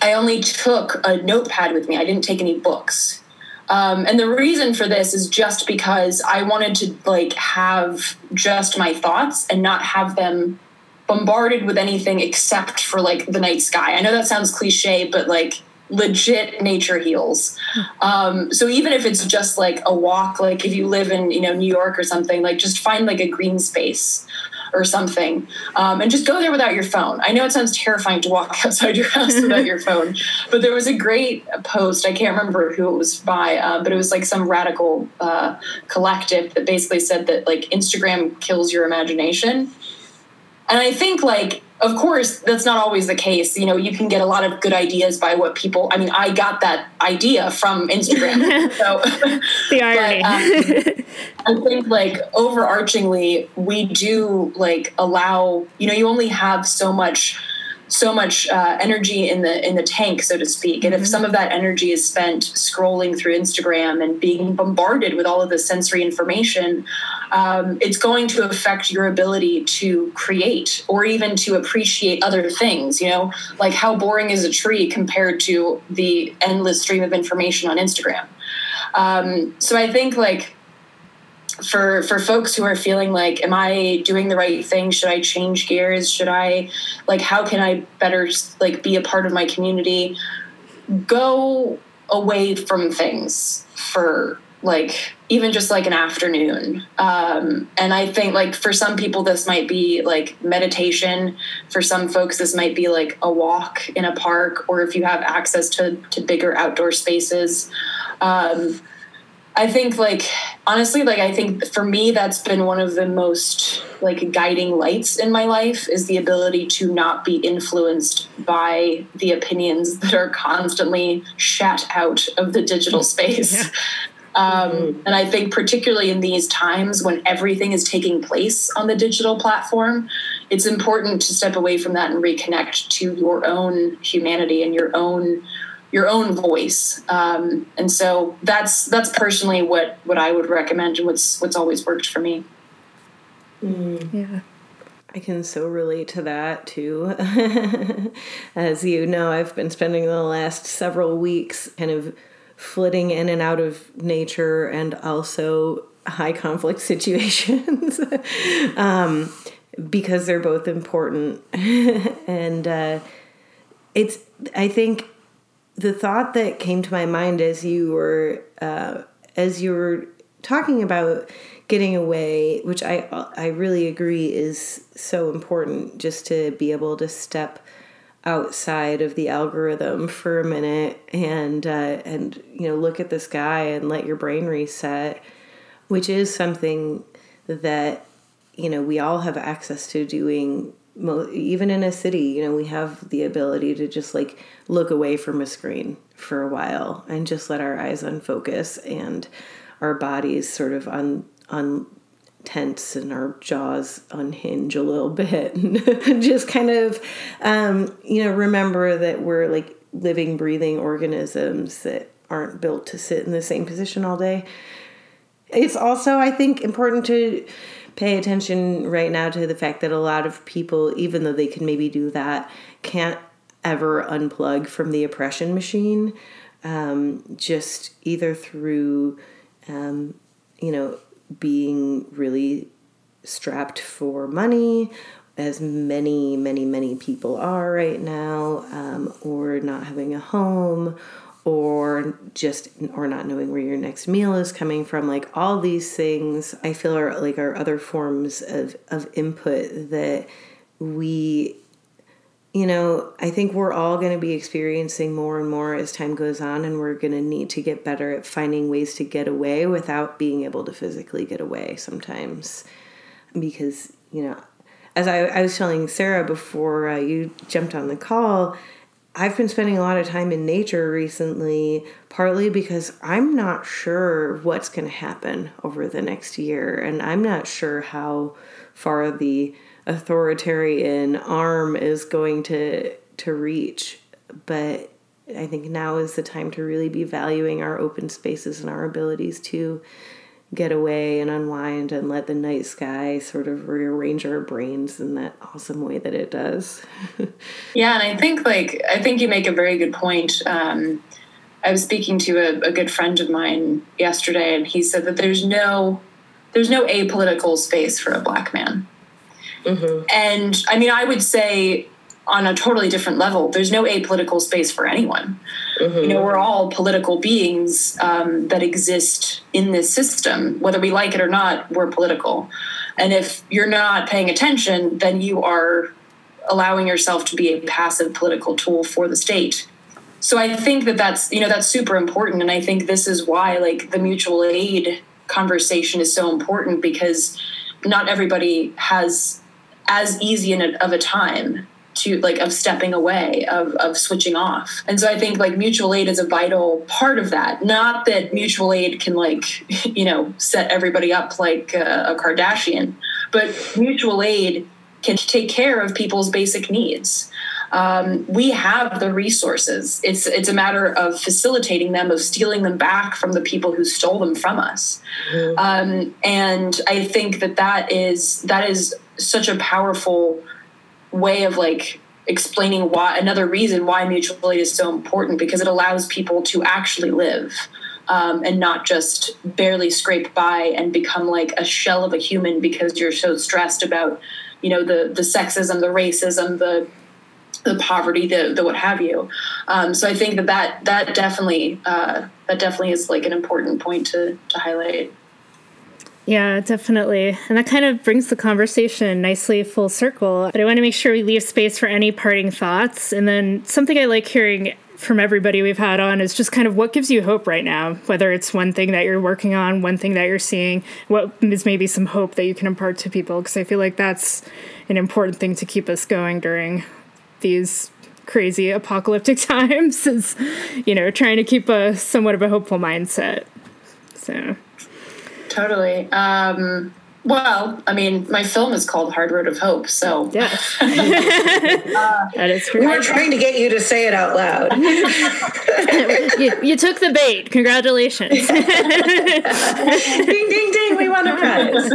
[SPEAKER 3] I only took a notepad with me. I didn't take any books. Um, and the reason for this is just because I wanted to like have just my thoughts and not have them bombarded with anything except for like the night sky. I know that sounds cliche, but like legit nature heals. Um, so even if it's just like a walk, like if you live in you know New York or something, like just find like a green space or something, um, and just go there without your phone. I know it sounds terrifying to walk outside your house without your phone, but there was a great post. I can't remember who it was by, uh, but it was like some radical uh, collective that basically said that like Instagram kills your imagination. And I think like of course, that's not always the case. You know, you can get a lot of good ideas by what people. I mean, I got that idea from Instagram. so
[SPEAKER 2] the irony.
[SPEAKER 3] But, um, I think, like overarchingly, we do like allow. You know, you only have so much so much uh, energy in the in the tank, so to speak. And if mm-hmm. some of that energy is spent scrolling through Instagram and being bombarded with all of the sensory information, um, it's going to affect your ability to create or even to appreciate other things. You know, like how boring is a tree compared to the endless stream of information on Instagram. Um, so I think like for for folks who are feeling like am i doing the right thing? Should i change gears? Should i like how can i better like be a part of my community? Go away from things for like even just like an afternoon. Um, and i think like for some people this might be like meditation. For some folks this might be like a walk in a park or if you have access to to bigger outdoor spaces. Um, I think like honestly like I think for me that's been one of the most like guiding lights in my life is the ability to not be influenced by the opinions that are constantly shat out of the digital space. Yeah. Um, mm-hmm. and I think particularly in these times when everything is taking place on the digital platform, it's important to step away from that and reconnect to your own humanity and your own your own voice. Um, and so that's that's personally what what I would recommend and what's what's always worked for me.
[SPEAKER 2] Mm. Yeah.
[SPEAKER 1] I can so relate to that too. As you know, I've been spending the last several weeks kind of flitting in and out of nature and also high conflict situations. um, because they're both important. and uh, it's, I think, the thought that came to my mind as you were uh, as you were talking about getting away, which I I really agree is so important, just to be able to step outside of the algorithm for a minute and uh, and you know look at the sky and let your brain reset, which is something that you know we all have access to doing even in a city you know we have the ability to just like look away from a screen for a while and just let our eyes unfocus and our bodies sort of un, un tense and our jaws unhinge a little bit. And just kind of um, you know remember that we're like living breathing organisms that aren't built to sit in the same position all day. It's also i think important to pay attention right now to the fact that a lot of people, even though they can maybe do that, can't ever unplug from the oppression machine, um, just either through, um, you know, being really strapped for money, as many, many, many people are right now, um, or not having a home, or just or not knowing where your next meal is coming from like all these things i feel are like are other forms of of input that we you know i think we're all going to be experiencing more and more as time goes on and we're going to need to get better at finding ways to get away without being able to physically get away sometimes. Because you know as i, I was telling sarah before uh, you jumped on the call I've been spending a lot of time in nature recently, partly because I'm not sure what's going to happen over the next year, and I'm not sure how far the authoritarian arm is going to to reach. But I think now is the time to really be valuing our open spaces and our abilities to get away and unwind and let the night sky sort of rearrange our brains in that awesome way that it does.
[SPEAKER 3] yeah, and I think like I think you make a very good point. Um, I was speaking to a, a good friend of mine yesterday, and he said that there's no there's no apolitical space for a black man. Mm-hmm. And I mean, I would say on a totally different level. There's no apolitical space for anyone. Mm-hmm. You know, we're all political beings um, that exist in this system. Whether we like it or not, we're political. And if you're not paying attention, then you are allowing yourself to be a passive political tool for the state. So I think that that's you know that's super important, and I think this is why like the mutual aid conversation is so important because not everybody has as easy of a time to like of stepping away of, of switching off. And so i think like mutual aid is a vital part of that. Not that mutual aid can like you know set everybody up like a, a kardashian but mutual aid can take care of people's basic needs. Um, we have the resources. It's it's a matter of facilitating them of stealing them back from the people who stole them from us. Mm-hmm. um, and i think that that is that is such a powerful way of like explaining why another reason why mutual aid is so important because it allows people to actually live um, and not just barely scrape by and become like a shell of a human because you're so stressed about you know the the sexism the racism the the poverty the, the what have you. Um, so i think that that that definitely uh, that definitely is like an important point to to highlight
[SPEAKER 2] yeah, definitely. And that kind of brings the conversation nicely full circle. But I want to make sure we leave space for any parting thoughts. And then something I like hearing from everybody we've had on is just kind of what gives you hope right now, whether it's one thing that you're working on, one thing that you're seeing, what is maybe some hope that you can impart to people. Because I feel like that's an important thing to keep us going during these crazy apocalyptic times is, you know, trying to keep a somewhat of a hopeful mindset. So.
[SPEAKER 3] Totally. Um, well, I mean, my film is called Hard Road of Hope, so
[SPEAKER 2] yeah, uh,
[SPEAKER 1] that is true. We were trying to get you to say it out loud.
[SPEAKER 2] you, you, took the bait. Congratulations! ding
[SPEAKER 3] ding ding! We won a prize.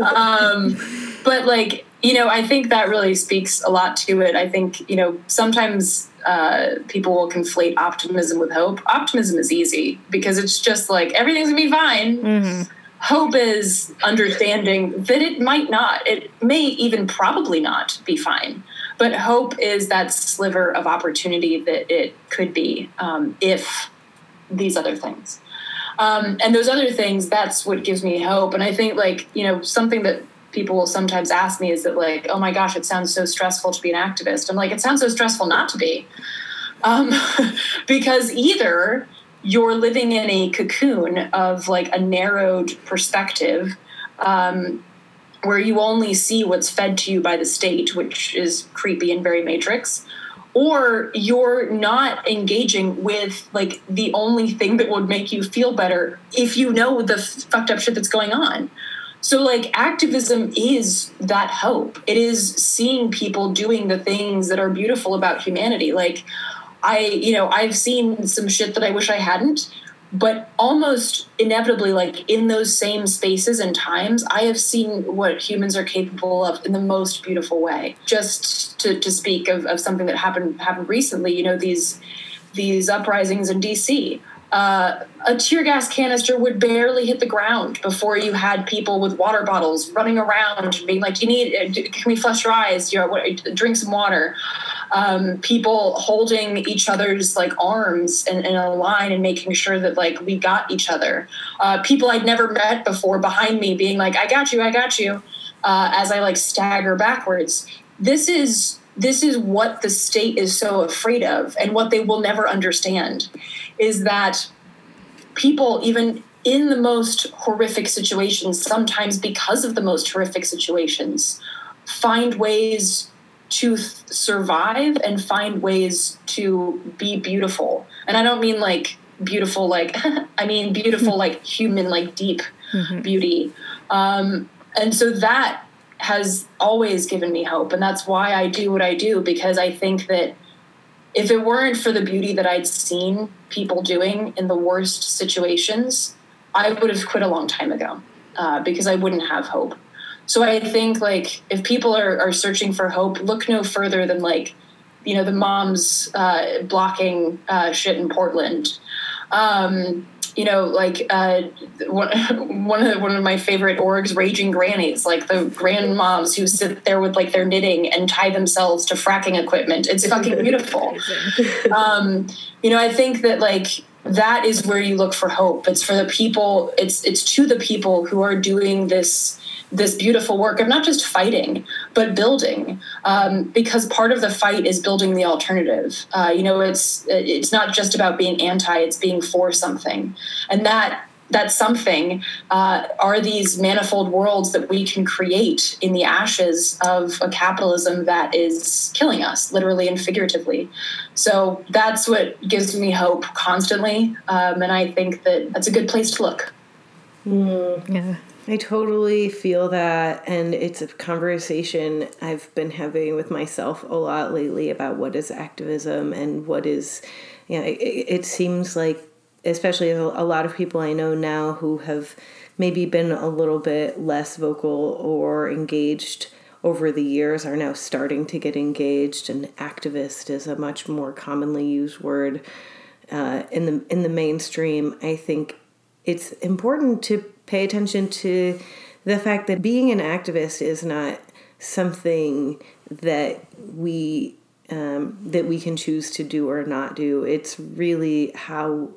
[SPEAKER 3] um, but like you know, I think that really speaks a lot to it. I think you know sometimes uh, people will conflate optimism with hope. Optimism is easy because it's just like everything's gonna be fine. Mm-hmm. hope is understanding that it might not, it may even probably not be fine. But hope is that sliver of opportunity that it could be um, if these other things. Um, and those other things, that's what gives me hope. And I think, like, you know, something that people will sometimes ask me is that, like, oh my gosh, it sounds so stressful to be an activist. I'm like, it sounds so stressful not to be. Um, because either you're living in a cocoon of like a narrowed perspective um, where you only see what's fed to you by the state, which is creepy and very matrix, or you're not engaging with like the only thing that would make you feel better if you know the fucked up shit that's going on. So, like, activism is that hope. It is seeing people doing the things that are beautiful about humanity. Like, I, you know, I've seen some shit that I wish I hadn't, but almost inevitably, like in those same spaces and times, I have seen what humans are capable of in the most beautiful way. Just to, to speak of, of something that happened happened recently, you know, these these uprisings in DC. Uh, a tear gas canister would barely hit the ground before you had people with water bottles running around being like, "You need? Uh, can we flush your eyes? You know, drink some water." um, people holding each other's like arms in, in, a line and making sure that like we got each other. Uh, people I'd never met before behind me being like, "I got you, I got you," uh, as I like stagger backwards. This is this is what the state is so afraid of, and what they will never understand is that people even in the most horrific situations, sometimes because of the most horrific situations, find ways to th- survive and find ways to be beautiful. And I don't mean like beautiful, like, I mean beautiful, like human, like deep mm-hmm. beauty. Um, and so that has always given me hope. And that's why I do what I do, because I think that if it weren't for the beauty that I'd seen people doing in the worst situations, I would have quit a long time ago uh, because I wouldn't have hope. So I think like if people are, are searching for hope, look no further than like, you know, the moms uh, blocking uh, shit in Portland. Um, you know, like uh, one, one of the, one of my favorite orgs, raging grannies, like the grandmoms who sit there with like their knitting and tie themselves to fracking equipment. It's fucking beautiful. um, you know, I think that like that is where you look for hope. It's for the people. It's it's to the people who are doing this this beautiful work of not just fighting but building um, because part of the fight is building the alternative uh, you know it's it's not just about being anti it's being for something and that that something uh, are these manifold worlds that we can create in the ashes of a capitalism that is killing us, literally and figuratively. So that's what gives me hope constantly. Um, and I think that that's a good place to look.
[SPEAKER 1] Mm. Yeah. I totally feel that. And it's a conversation I've been having with myself a lot lately about what is activism and what is, you know, it, it seems like, especially a lot of people I know now who have maybe been a little bit less vocal or engaged over the years are now starting to get engaged and activist is a much more commonly used word uh, in the in the mainstream i think it's important to pay attention to the fact that being an activist is not something that we um, that we can choose to do or not do. It's really how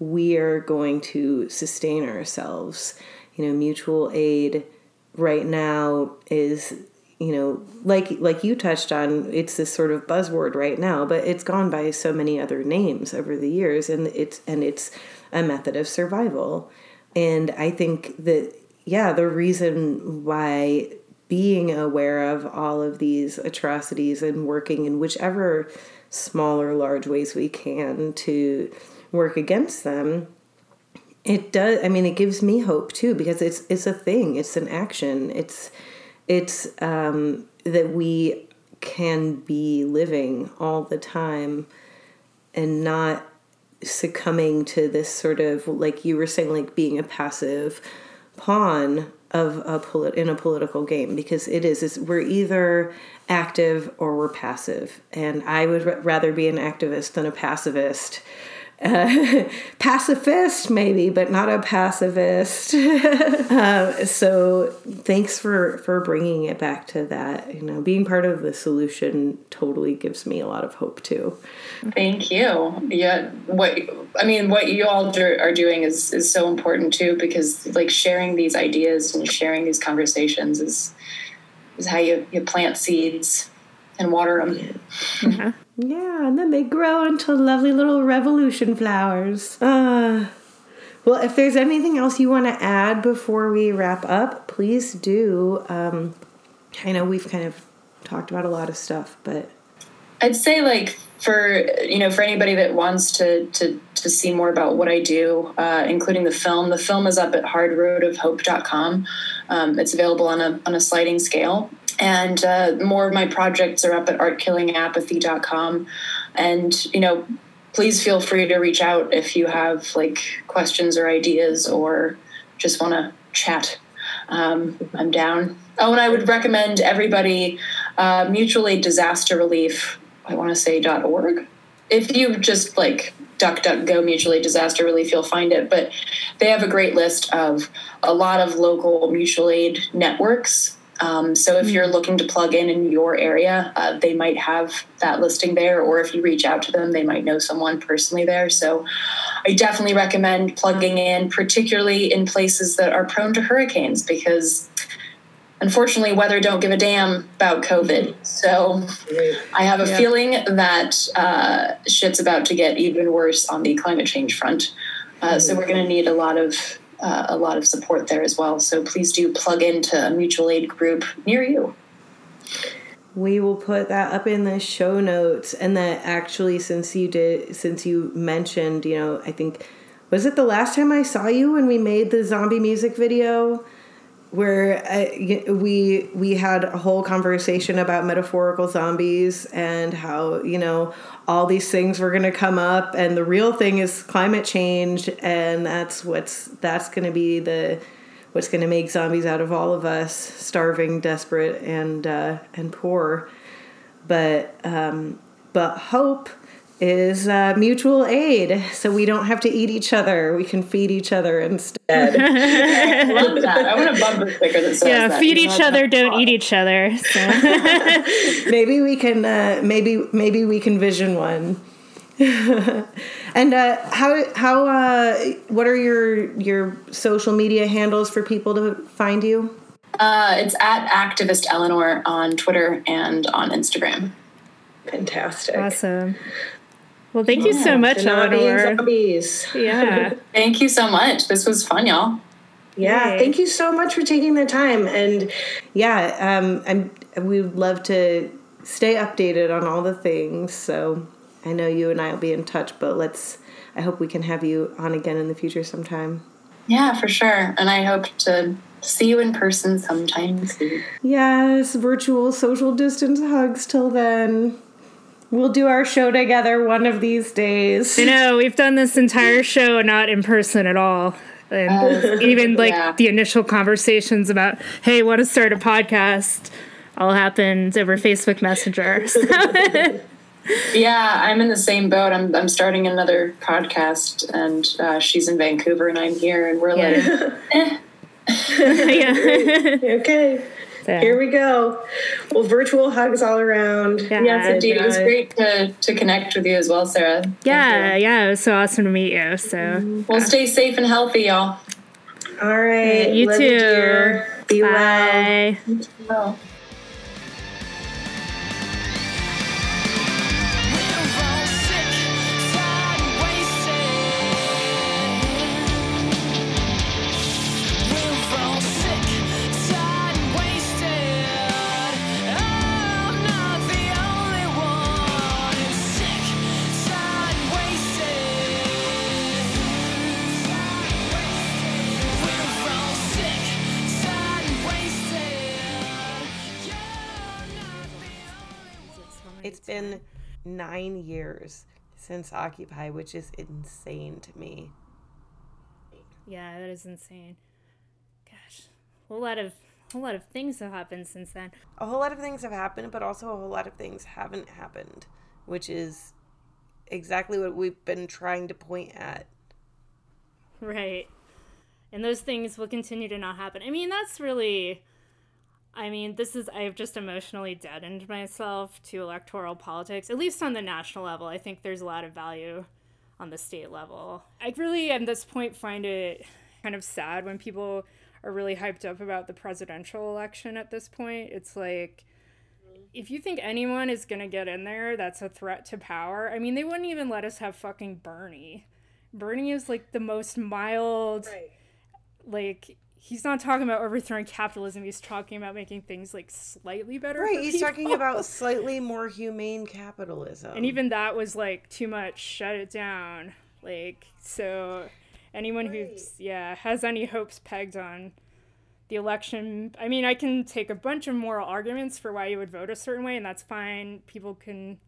[SPEAKER 1] we are going to sustain ourselves. You know, mutual aid right now is you know like like you touched on it's this sort of buzzword right now but it's gone by so many other names over the years and it's and it's a method of survival and I think that, yeah, the reason why being aware of all of these atrocities and working in whichever small or large ways we can to work against them it does i mean it gives me hope too because it's it's a thing it's an action. It's it's um, that we can be living all the time and not succumbing to this sort of like you were saying like being a passive pawn of a polit- in a political game because it is is we're either active or we're passive. And i would r- rather be an activist than a pacifist uh, pacifist, maybe, but not a pacifist. uh, so thanks for for bringing it back to that. You know, being part of the solution totally gives me a lot of hope too.
[SPEAKER 3] Thank you. Yeah, what I mean, what you all do, are doing is is so important too, because like sharing these ideas and sharing these conversations is is how you you plant seeds and water them.
[SPEAKER 1] Yeah. Yeah, and then they grow into lovely little revolution flowers. Uh, well, if there's anything else you want to add before we wrap up, please do. Um, I know we've kind of talked about a lot of stuff, but
[SPEAKER 3] I'd say like for you know for anybody that wants to to to see more about what I do, uh, including the film. The film is up at hardroadofhope.com. Um, it's available on a on a sliding scale, and uh, more of my projects are up at artkillingapathy.com and you know please feel free to reach out if you have like questions or ideas or just want to chat. Um, i'm down. Oh and i would recommend everybody uh, mutual aid disaster relief i want to say org. If you just like duck duck go mutual aid disaster relief you'll find it. But they have a great list of a lot of local mutual aid networks um, so if you're mm. looking to plug in in your area, uh, they might have that listing there, or if you reach out to them, they might know someone personally there. So I definitely recommend plugging in, particularly in places that are prone to hurricanes, because unfortunately, weather don't give a damn about COVID. So I have a yeah. feeling that uh, shit's about to get even worse on the climate change front. Uh, so we're going to need a lot of uh, a lot of support there as well. So please do plug into a mutual aid group near you.
[SPEAKER 1] We will put that up in the show notes. And that actually, since you did, since you mentioned, you know, I think, was it the last time I saw you when we made the zombie music video? Where I, we we had a whole conversation about metaphorical zombies and how you know all these things were going to come up and the real thing is climate change and that's what's that's going to be the what's going to make zombies out of all of us starving desperate and uh, and poor. But um, but hope is uh, mutual aid, so we don't have to eat each other. We can feed each other instead.
[SPEAKER 3] I love that. I want a bumper sticker that says
[SPEAKER 2] yeah,
[SPEAKER 3] that.
[SPEAKER 2] feed each other, don't eat each other. So.
[SPEAKER 1] maybe we can. Uh, maybe maybe we can vision one. and uh, how how uh, what are your your social media handles for people to find you?
[SPEAKER 3] Uh, it's at activist Eleanor on Twitter and on Instagram.
[SPEAKER 1] Fantastic.
[SPEAKER 2] Awesome. Well, thank yeah, you so much, Eleanor.
[SPEAKER 1] Zombies.
[SPEAKER 2] Yeah.
[SPEAKER 3] thank you so much. This was fun, y'all.
[SPEAKER 1] Yeah, Yay. thank you so much for taking the time. And yeah, um, I'm, we would love to stay updated on all the things. So I know you and I will be in touch, but let's, I hope we can have you on again in the future sometime.
[SPEAKER 3] Yeah, for sure. And I hope to see you in person sometime soon.
[SPEAKER 1] Yes, virtual social distance hugs till then. We'll do our show together one of these days.
[SPEAKER 2] I know we've done this entire show not in person at all, and uh, even like yeah. the initial conversations about, "Hey, want to start a podcast?" all happened over Facebook Messenger.
[SPEAKER 3] yeah, I'm in the same boat. I'm I'm starting another podcast, and uh, she's in Vancouver, and I'm here, and we're yeah. like, eh.
[SPEAKER 1] yeah. okay. So. Here we go. Well, virtual hugs all around.
[SPEAKER 3] Yeah, yes, indeed. It was great to, to connect with you as well, Sarah.
[SPEAKER 2] Yeah, yeah. It was so awesome to meet you. So, mm-hmm.
[SPEAKER 3] well, stay safe and healthy, y'all.
[SPEAKER 1] All right.
[SPEAKER 2] You Love too. You,
[SPEAKER 1] Be Bye. well. It's been nine years since Occupy, which is insane to me.
[SPEAKER 2] Yeah, that is insane. Gosh, a whole lot of a whole lot of things have happened since then.
[SPEAKER 1] A whole lot of things have happened, but also a whole lot of things haven't happened, which is exactly what we've been trying to point at.
[SPEAKER 2] Right. And those things will continue to not happen. I mean, that's really I mean, this is I've just emotionally deadened myself to electoral politics, at least on the national level. I think there's a lot of value on the state level. I really at this point find it kind of sad when people are really hyped up about the presidential election at this point. It's like if you think anyone is going to get in there that's a threat to power, I mean, they wouldn't even let us have fucking Bernie. Bernie is like the most mild right. like he's not talking about overthrowing capitalism. He's talking about making things like slightly better.
[SPEAKER 1] Right. he's
[SPEAKER 2] people.
[SPEAKER 1] talking about slightly more humane capitalism.
[SPEAKER 2] And even that was like too much. Shut it down. Like so, anyone right. who's yeah has any hopes pegged on the election. I mean, I can take a bunch of moral arguments for why you would vote a certain way, and that's fine. People can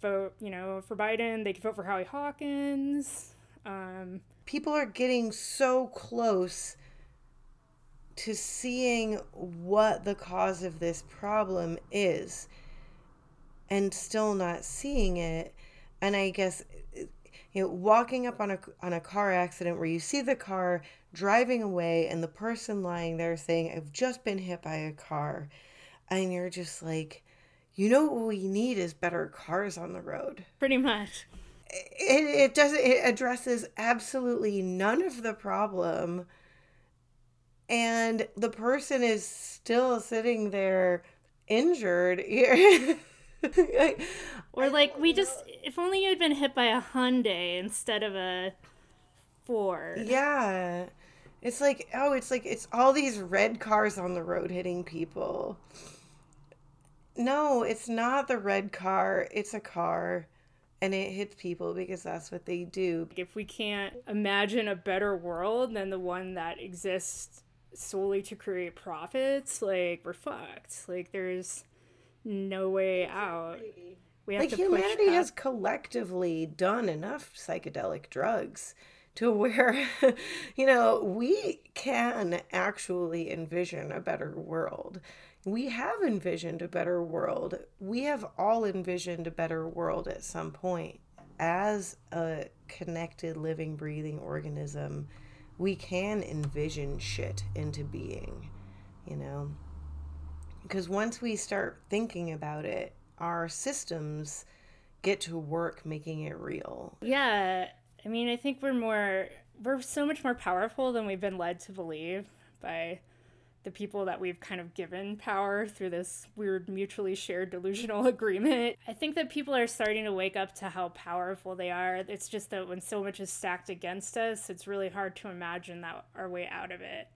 [SPEAKER 2] vote, you know, for Biden. They can vote for Howie Hawkins. Um,
[SPEAKER 1] People are getting so close to seeing what the cause of this problem is and still not seeing it. And i guess you know walking up on a on a car accident where you see the car driving away and the person lying there saying i've just been hit by a car. And you're just like you know what we need is better cars on the road.
[SPEAKER 2] Pretty much.
[SPEAKER 1] It, it doesn't it addresses absolutely none of the problem and the person is still sitting there injured
[SPEAKER 2] or like we just if only you had been hit by a Hyundai instead of a Ford.
[SPEAKER 1] Yeah. It's like oh, it's like it's all these red cars on the road hitting people. No, it's not the red car. It's a car and it hits people because that's what they do.
[SPEAKER 2] If we can't imagine a better world than the one that exists solely to create profits, like we're fucked. Like there's no way out.
[SPEAKER 1] We have like humanity has collectively done enough psychedelic drugs to where you know we can actually envision a better world. We have envisioned a better world. We have all envisioned a better world at some point as a connected living breathing organism we can envision shit into being, you know? Because once we start thinking about it, our systems get to work making it real.
[SPEAKER 2] Yeah. I mean, I think we're more, we're so much more powerful than we've been led to believe by the people that we've kind of given power through this weird mutually shared delusional agreement. I think that people are starting to wake up to how powerful they are. It's just that when so much is stacked against us, it's really hard to imagine that our way out of it.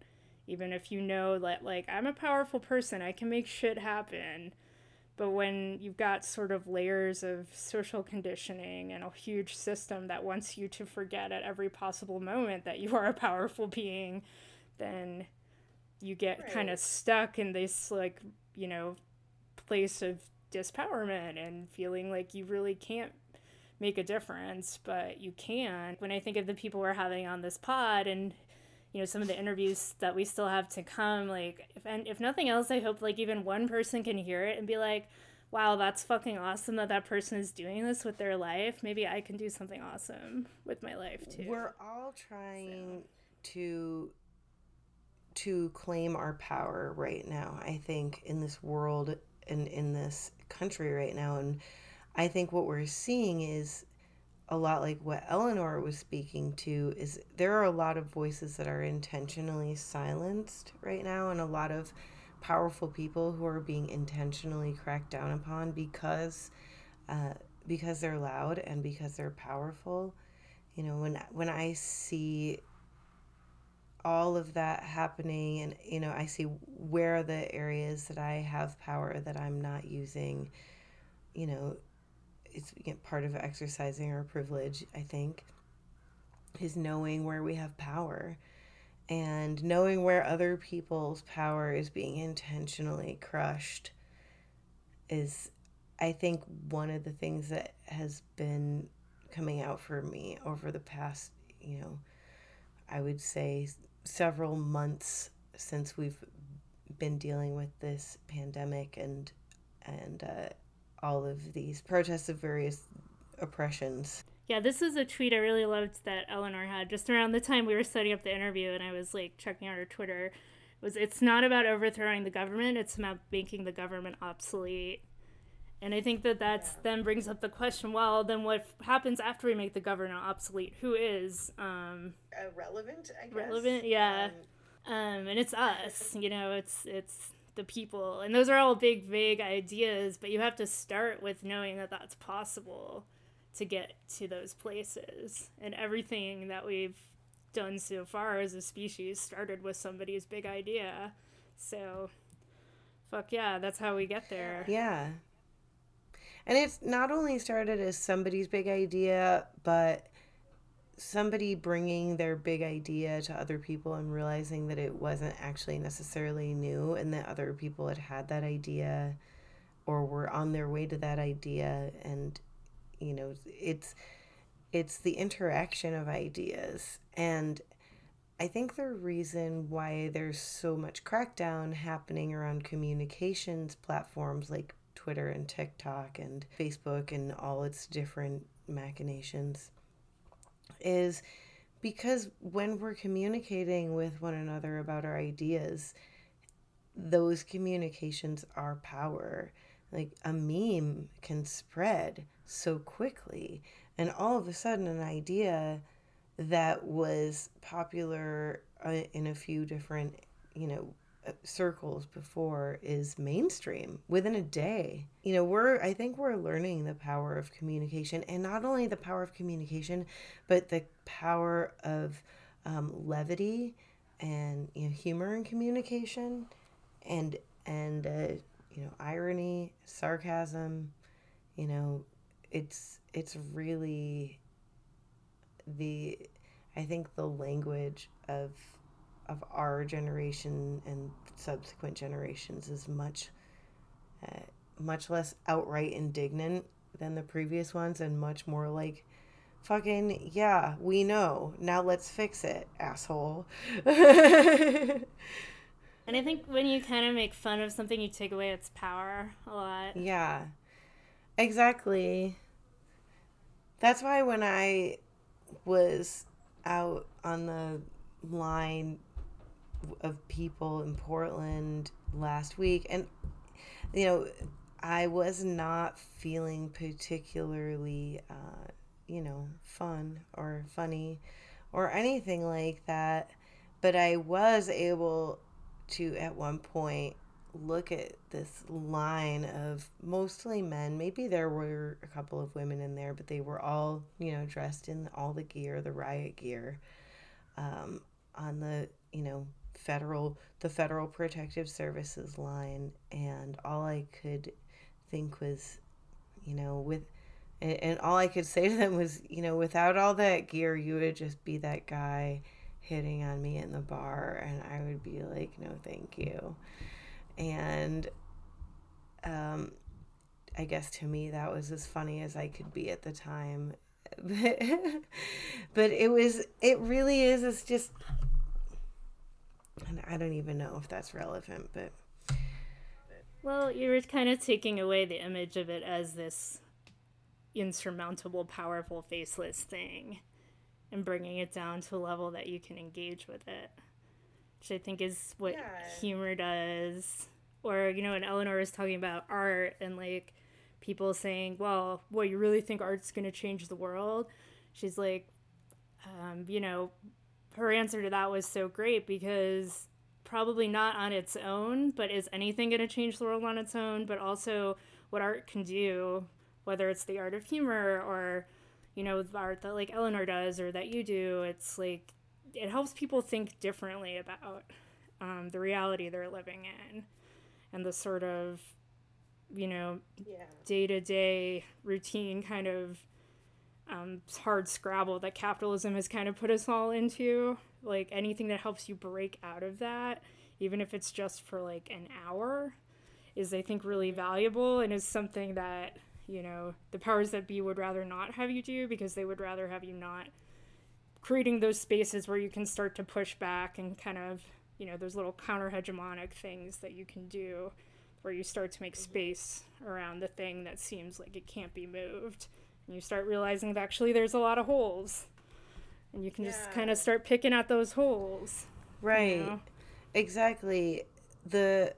[SPEAKER 2] Even if you know that like I'm a powerful person, I can make shit happen. But when you've got sort of layers of social conditioning and a huge system that wants you to forget at every possible moment that you are a powerful being, then you get right. kind of stuck in this like you know place of dispowerment and feeling like you really can't make a difference but you can when i think of the people we're having on this pod and you know some of the interviews that we still have to come like if and if nothing else i hope like even one person can hear it and be like wow that's fucking awesome that that person is doing this with their life maybe i can do something awesome with my life too
[SPEAKER 1] we're all trying so. to to claim our power right now, I think, in this world and in this country right now. And I think what we're seeing is a lot like what Eleanor was speaking to is there are a lot of voices that are intentionally silenced right now and a lot of powerful people who are being intentionally cracked down upon because uh, because they're loud and because they're powerful you know when when i see all of that happening and you know i see where are the areas that i have power that i'm not using you know it's part of exercising our privilege i think is knowing where we have power and knowing where other people's power is being intentionally crushed is i think one of the things that has been coming out for me over the past you know i would say several months since we've been dealing with this pandemic and and uh, all of these protests of various oppressions.
[SPEAKER 2] Yeah, this is a tweet I really loved that Eleanor had just around the time we were setting up the interview, and I was like checking out her Twitter. It was it's not about overthrowing the government; it's about making the government obsolete. And I think that that's yeah. then brings up the question: Well, then what happens after we make the governor obsolete? Who is um,
[SPEAKER 1] uh, relevant? I guess.
[SPEAKER 2] Relevant, yeah. Um, um, and it's us. You know, it's it's the people, and those are all big, vague ideas. But you have to start with knowing that that's possible to get to those places. And everything that we've done so far as a species started with somebody's big idea. So, fuck yeah, that's how we get there.
[SPEAKER 1] Yeah. And it's not only started as somebody's big idea, but somebody bringing their big idea to other people and realizing that it wasn't actually necessarily new and that other people had had that idea or were on their way to that idea. And you know it's it's the interaction of ideas. And I think the reason why there's so much crackdown happening around communications platforms like Twitter and TikTok and Facebook and all its different machinations is because when we're communicating with one another about our ideas, those communications are power. Like a meme can spread so quickly, and all of a sudden, an idea that was popular uh, in a few different, you know, circles before is mainstream within a day. You know, we're I think we're learning the power of communication and not only the power of communication, but the power of um, levity and you know humor in communication and and uh, you know irony, sarcasm, you know, it's it's really the I think the language of of our generation and subsequent generations is much uh, much less outright indignant than the previous ones and much more like fucking yeah we know. Now let's fix it asshole.
[SPEAKER 2] And i think when you kind of make fun of something you take away its power a lot.
[SPEAKER 1] Yeah. Exactly. That's why when i was out on the line of people in Portland last week, and you know, I was not feeling particularly, uh, you know, fun or funny or anything like that. But I was able to, at one point, look at this line of mostly men. Maybe there were a couple of women in there, but they were all, you know, dressed in all the gear, the riot gear, um, on the, you know, federal the federal protective services line and all i could think was you know with and, and all i could say to them was you know without all that gear you would just be that guy hitting on me in the bar and i would be like no thank you. And um i guess to me that was as funny as i could be at the time. But it was it really is it's just and I don't even know if that's relevant, but.
[SPEAKER 2] Well, you were kind of taking away the image of it as this insurmountable, powerful, faceless thing and bringing it down to a level that you can engage with it, which I think is what yeah. humor does. Or, you know, when Eleanor was talking about art and like people saying, well, what, you really think art's going to change the world? She's like, um, you know, her answer to that was so great because probably not on its own, but is anything going to change the world on its own? But also what art can do, whether it's the art of humor or, you know, the art that like Eleanor does or that you do, it's like it helps people think differently about um, the reality they're living in and the sort of, you know, day to day routine kind of um, hard scrabble that capitalism has kind of put us all into. Like anything that helps you break out of that, even if it's just for like an hour, is I think really valuable and is something that, you know, the powers that be would rather not have you do because they would rather have you not creating those spaces where you can start to push back and kind of, you know, those little counter hegemonic things that you can do where you start to make space around the thing that seems like it can't be moved you start realizing that actually there's a lot of holes. And you can yeah. just kind of start picking at those holes.
[SPEAKER 1] Right. You know? Exactly. The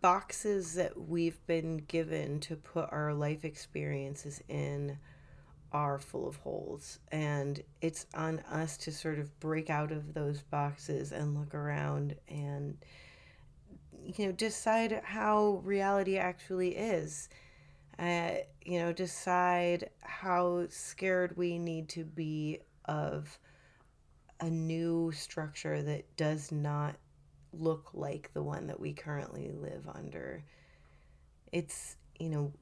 [SPEAKER 1] boxes that we've been given to put our life experiences in are full of holes and it's on us to sort of break out of those boxes and look around and you know decide how reality actually is uh, you know decide how scared we need to be of a new structure that does not look like the one that we currently live under it's you know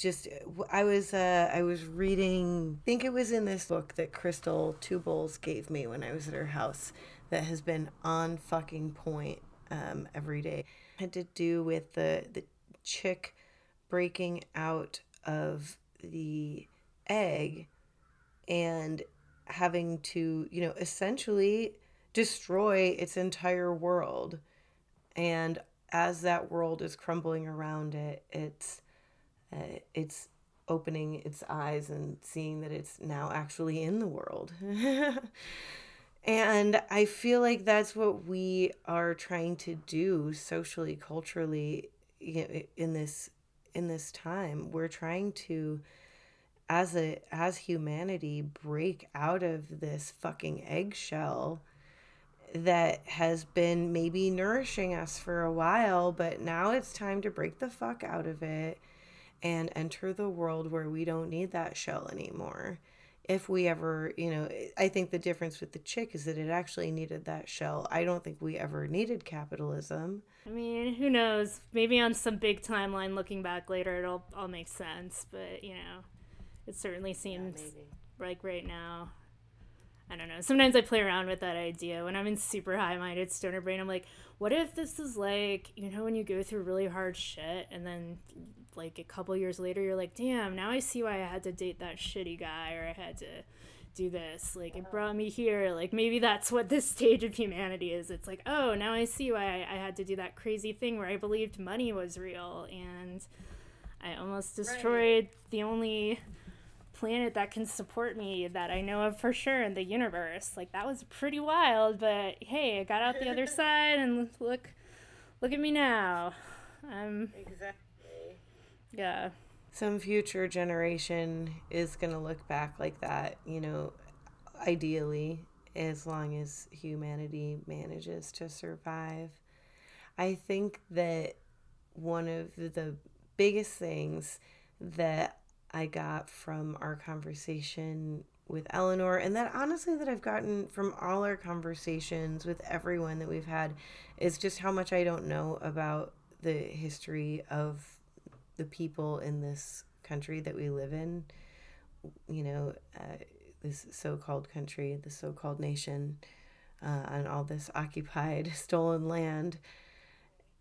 [SPEAKER 1] just I was uh, I was reading. I think it was in this book that Crystal Bowls gave me when I was at her house. That has been on fucking point um, every day. It had to do with the the chick breaking out of the egg and having to you know essentially destroy its entire world and as that world is crumbling around it it's uh, it's opening its eyes and seeing that it's now actually in the world. and I feel like that's what we are trying to do socially, culturally you know, in this in this time. We're trying to as a as humanity break out of this fucking eggshell that has been maybe nourishing us for a while, but now it's time to break the fuck out of it and enter the world where we don't need that shell anymore. If we ever, you know, I think the difference with the chick is that it actually needed that shell. I don't think we ever needed capitalism.
[SPEAKER 2] I mean, who knows? Maybe on some big timeline looking back later it'll all make sense, but you know, it certainly seems yeah, like right now I don't know. Sometimes I play around with that idea when I'm in super high minded stoner brain. I'm like, what if this is like, you know, when you go through really hard shit and then like a couple years later, you're like, damn, now I see why I had to date that shitty guy or I had to do this. Like, it brought me here. Like, maybe that's what this stage of humanity is. It's like, oh, now I see why I, I had to do that crazy thing where I believed money was real and I almost destroyed right. the only planet that can support me that I know of for sure in the universe. Like that was pretty wild, but hey, I got out the other side and look look at me now. Um Exactly. Yeah.
[SPEAKER 1] Some future generation is going to look back like that, you know, ideally as long as humanity manages to survive. I think that one of the biggest things that I got from our conversation with Eleanor, and that honestly, that I've gotten from all our conversations with everyone that we've had, is just how much I don't know about the history of the people in this country that we live in. You know, uh, this so called country, the so called nation, uh, all this occupied, stolen land.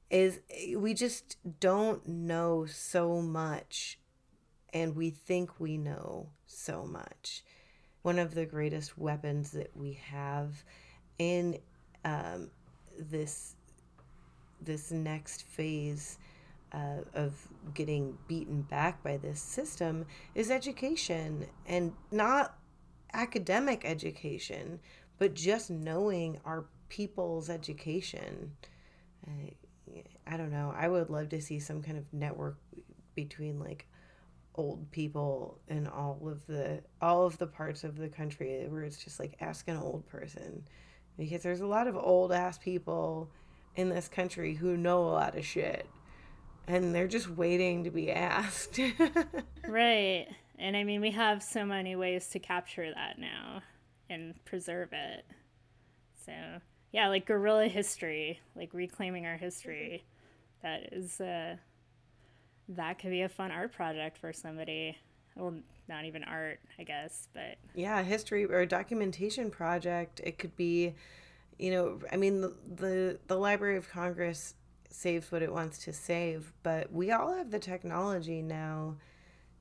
[SPEAKER 1] Is we just don't know so much and we think we know so much. One of the greatest weapons that we have in um, this this next phase uh, of getting beaten back by this system is education and not academic education, but just knowing our people's education. Uh, I don't know. I would love to see some kind of network between like old people in all of the all of the parts of the country where it's just like ask an old person because there's a lot of old ass people in this country who know a lot of shit and they're just waiting to be asked.
[SPEAKER 2] right. And I mean we have so many ways to capture that now and preserve it. So, yeah, like guerrilla history, like reclaiming our history. That is uh that could be a fun art project for somebody. Well, not even art, I guess, but
[SPEAKER 1] yeah, history or documentation project. It could be, you know, I mean, the the, the Library of Congress saves what it wants to save, but we all have the technology now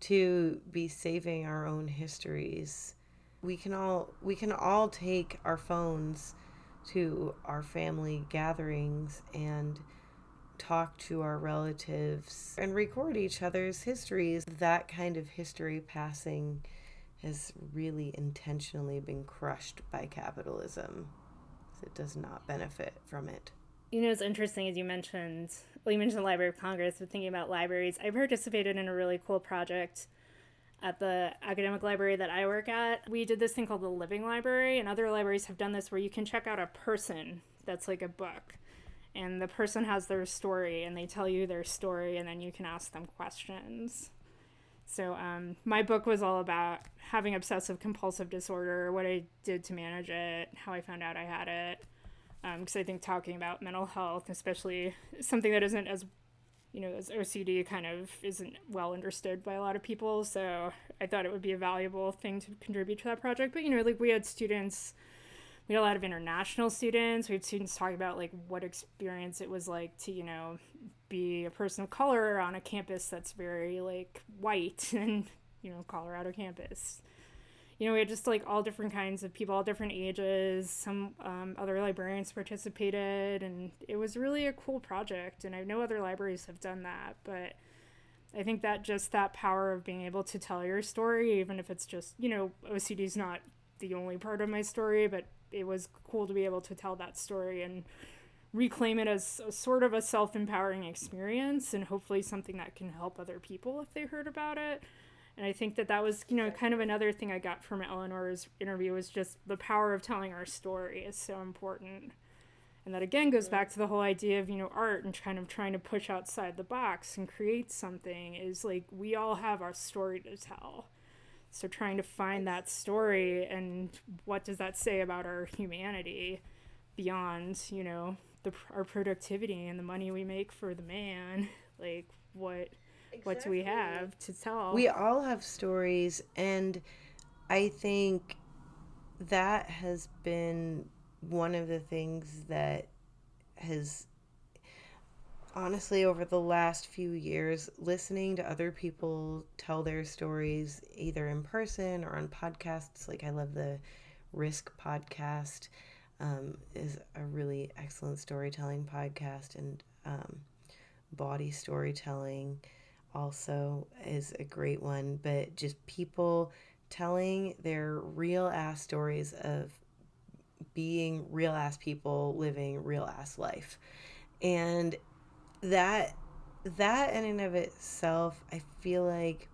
[SPEAKER 1] to be saving our own histories. We can all we can all take our phones to our family gatherings and talk to our relatives and record each other's histories. That kind of history passing has really intentionally been crushed by capitalism. It does not benefit from it.
[SPEAKER 2] You know, it's interesting as you mentioned, well, you mentioned the Library of Congress, but thinking about libraries, I participated in a really cool project at the academic library that I work at. We did this thing called the Living Library, and other libraries have done this where you can check out a person that's like a book. And the person has their story, and they tell you their story, and then you can ask them questions. So, um, my book was all about having obsessive compulsive disorder, what I did to manage it, how I found out I had it because um, I think talking about mental health, especially something that isn't as you know, as OCD kind of isn't well understood by a lot of people. So I thought it would be a valuable thing to contribute to that project. But you know, like we had students, we had a lot of international students. We had students talking about like what experience it was like to you know be a person of color on a campus that's very like white and you know Colorado campus you know, we had just like all different kinds of people, all different ages. Some um, other librarians participated, and it was really a cool project. And I know other libraries have done that, but I think that just that power of being able to tell your story, even if it's just, you know, OCD is not the only part of my story, but it was cool to be able to tell that story and reclaim it as a, sort of a self empowering experience and hopefully something that can help other people if they heard about it. And I think that that was, you know, kind of another thing I got from Eleanor's interview was just the power of telling our story is so important. And that again goes back to the whole idea of, you know, art and kind of trying to push outside the box and create something is like we all have our story to tell. So trying to find that story and what does that say about our humanity beyond, you know, the our productivity and the money we make for the man, like what Exactly. What do we have to tell?
[SPEAKER 1] We all have stories, and I think that has been one of the things that has honestly over the last few years listening to other people tell their stories either in person or on podcasts like i love the risk podcast um, is a really excellent storytelling podcast and um, Bawdy Storytelling also is a great one, but just people telling their real ass stories of being real ass people living real ass life. And that that in and of itself, I feel like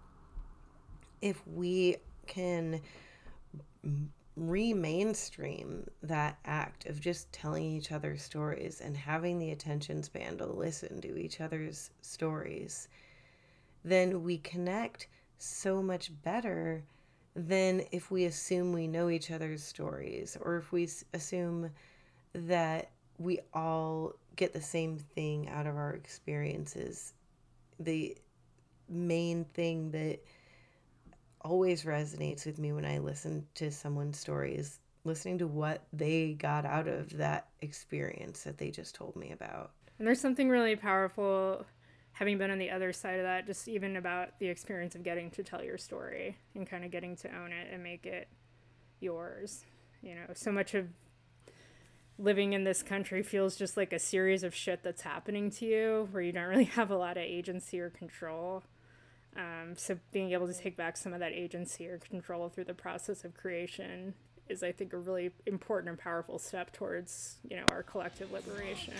[SPEAKER 1] if we can re-mainstream that act of just telling each other stories and having the attention span to listen to each other's stories then we connect so much better than if we assume we know each other's stories or if we assume that we all get the same thing out of our experiences. The main thing that always resonates with me when I listen to someone's story is listening to what they got out of that experience that they just told me about.
[SPEAKER 2] And there's something really powerful having been on the other side of that, just even about the experience of getting to tell your story and kind of getting to own it and make it yours. You know, so much of living in this country feels just like a series of shit that's happening to you where you don't really have a lot of agency or control. Um, so being able to take back some of that agency or control through the process of creation is I think a really important and powerful step towards, you know, our collective liberation.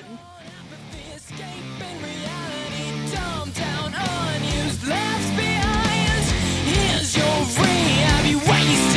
[SPEAKER 2] Down, unused, left behind. Here's your ring. I'll wasted.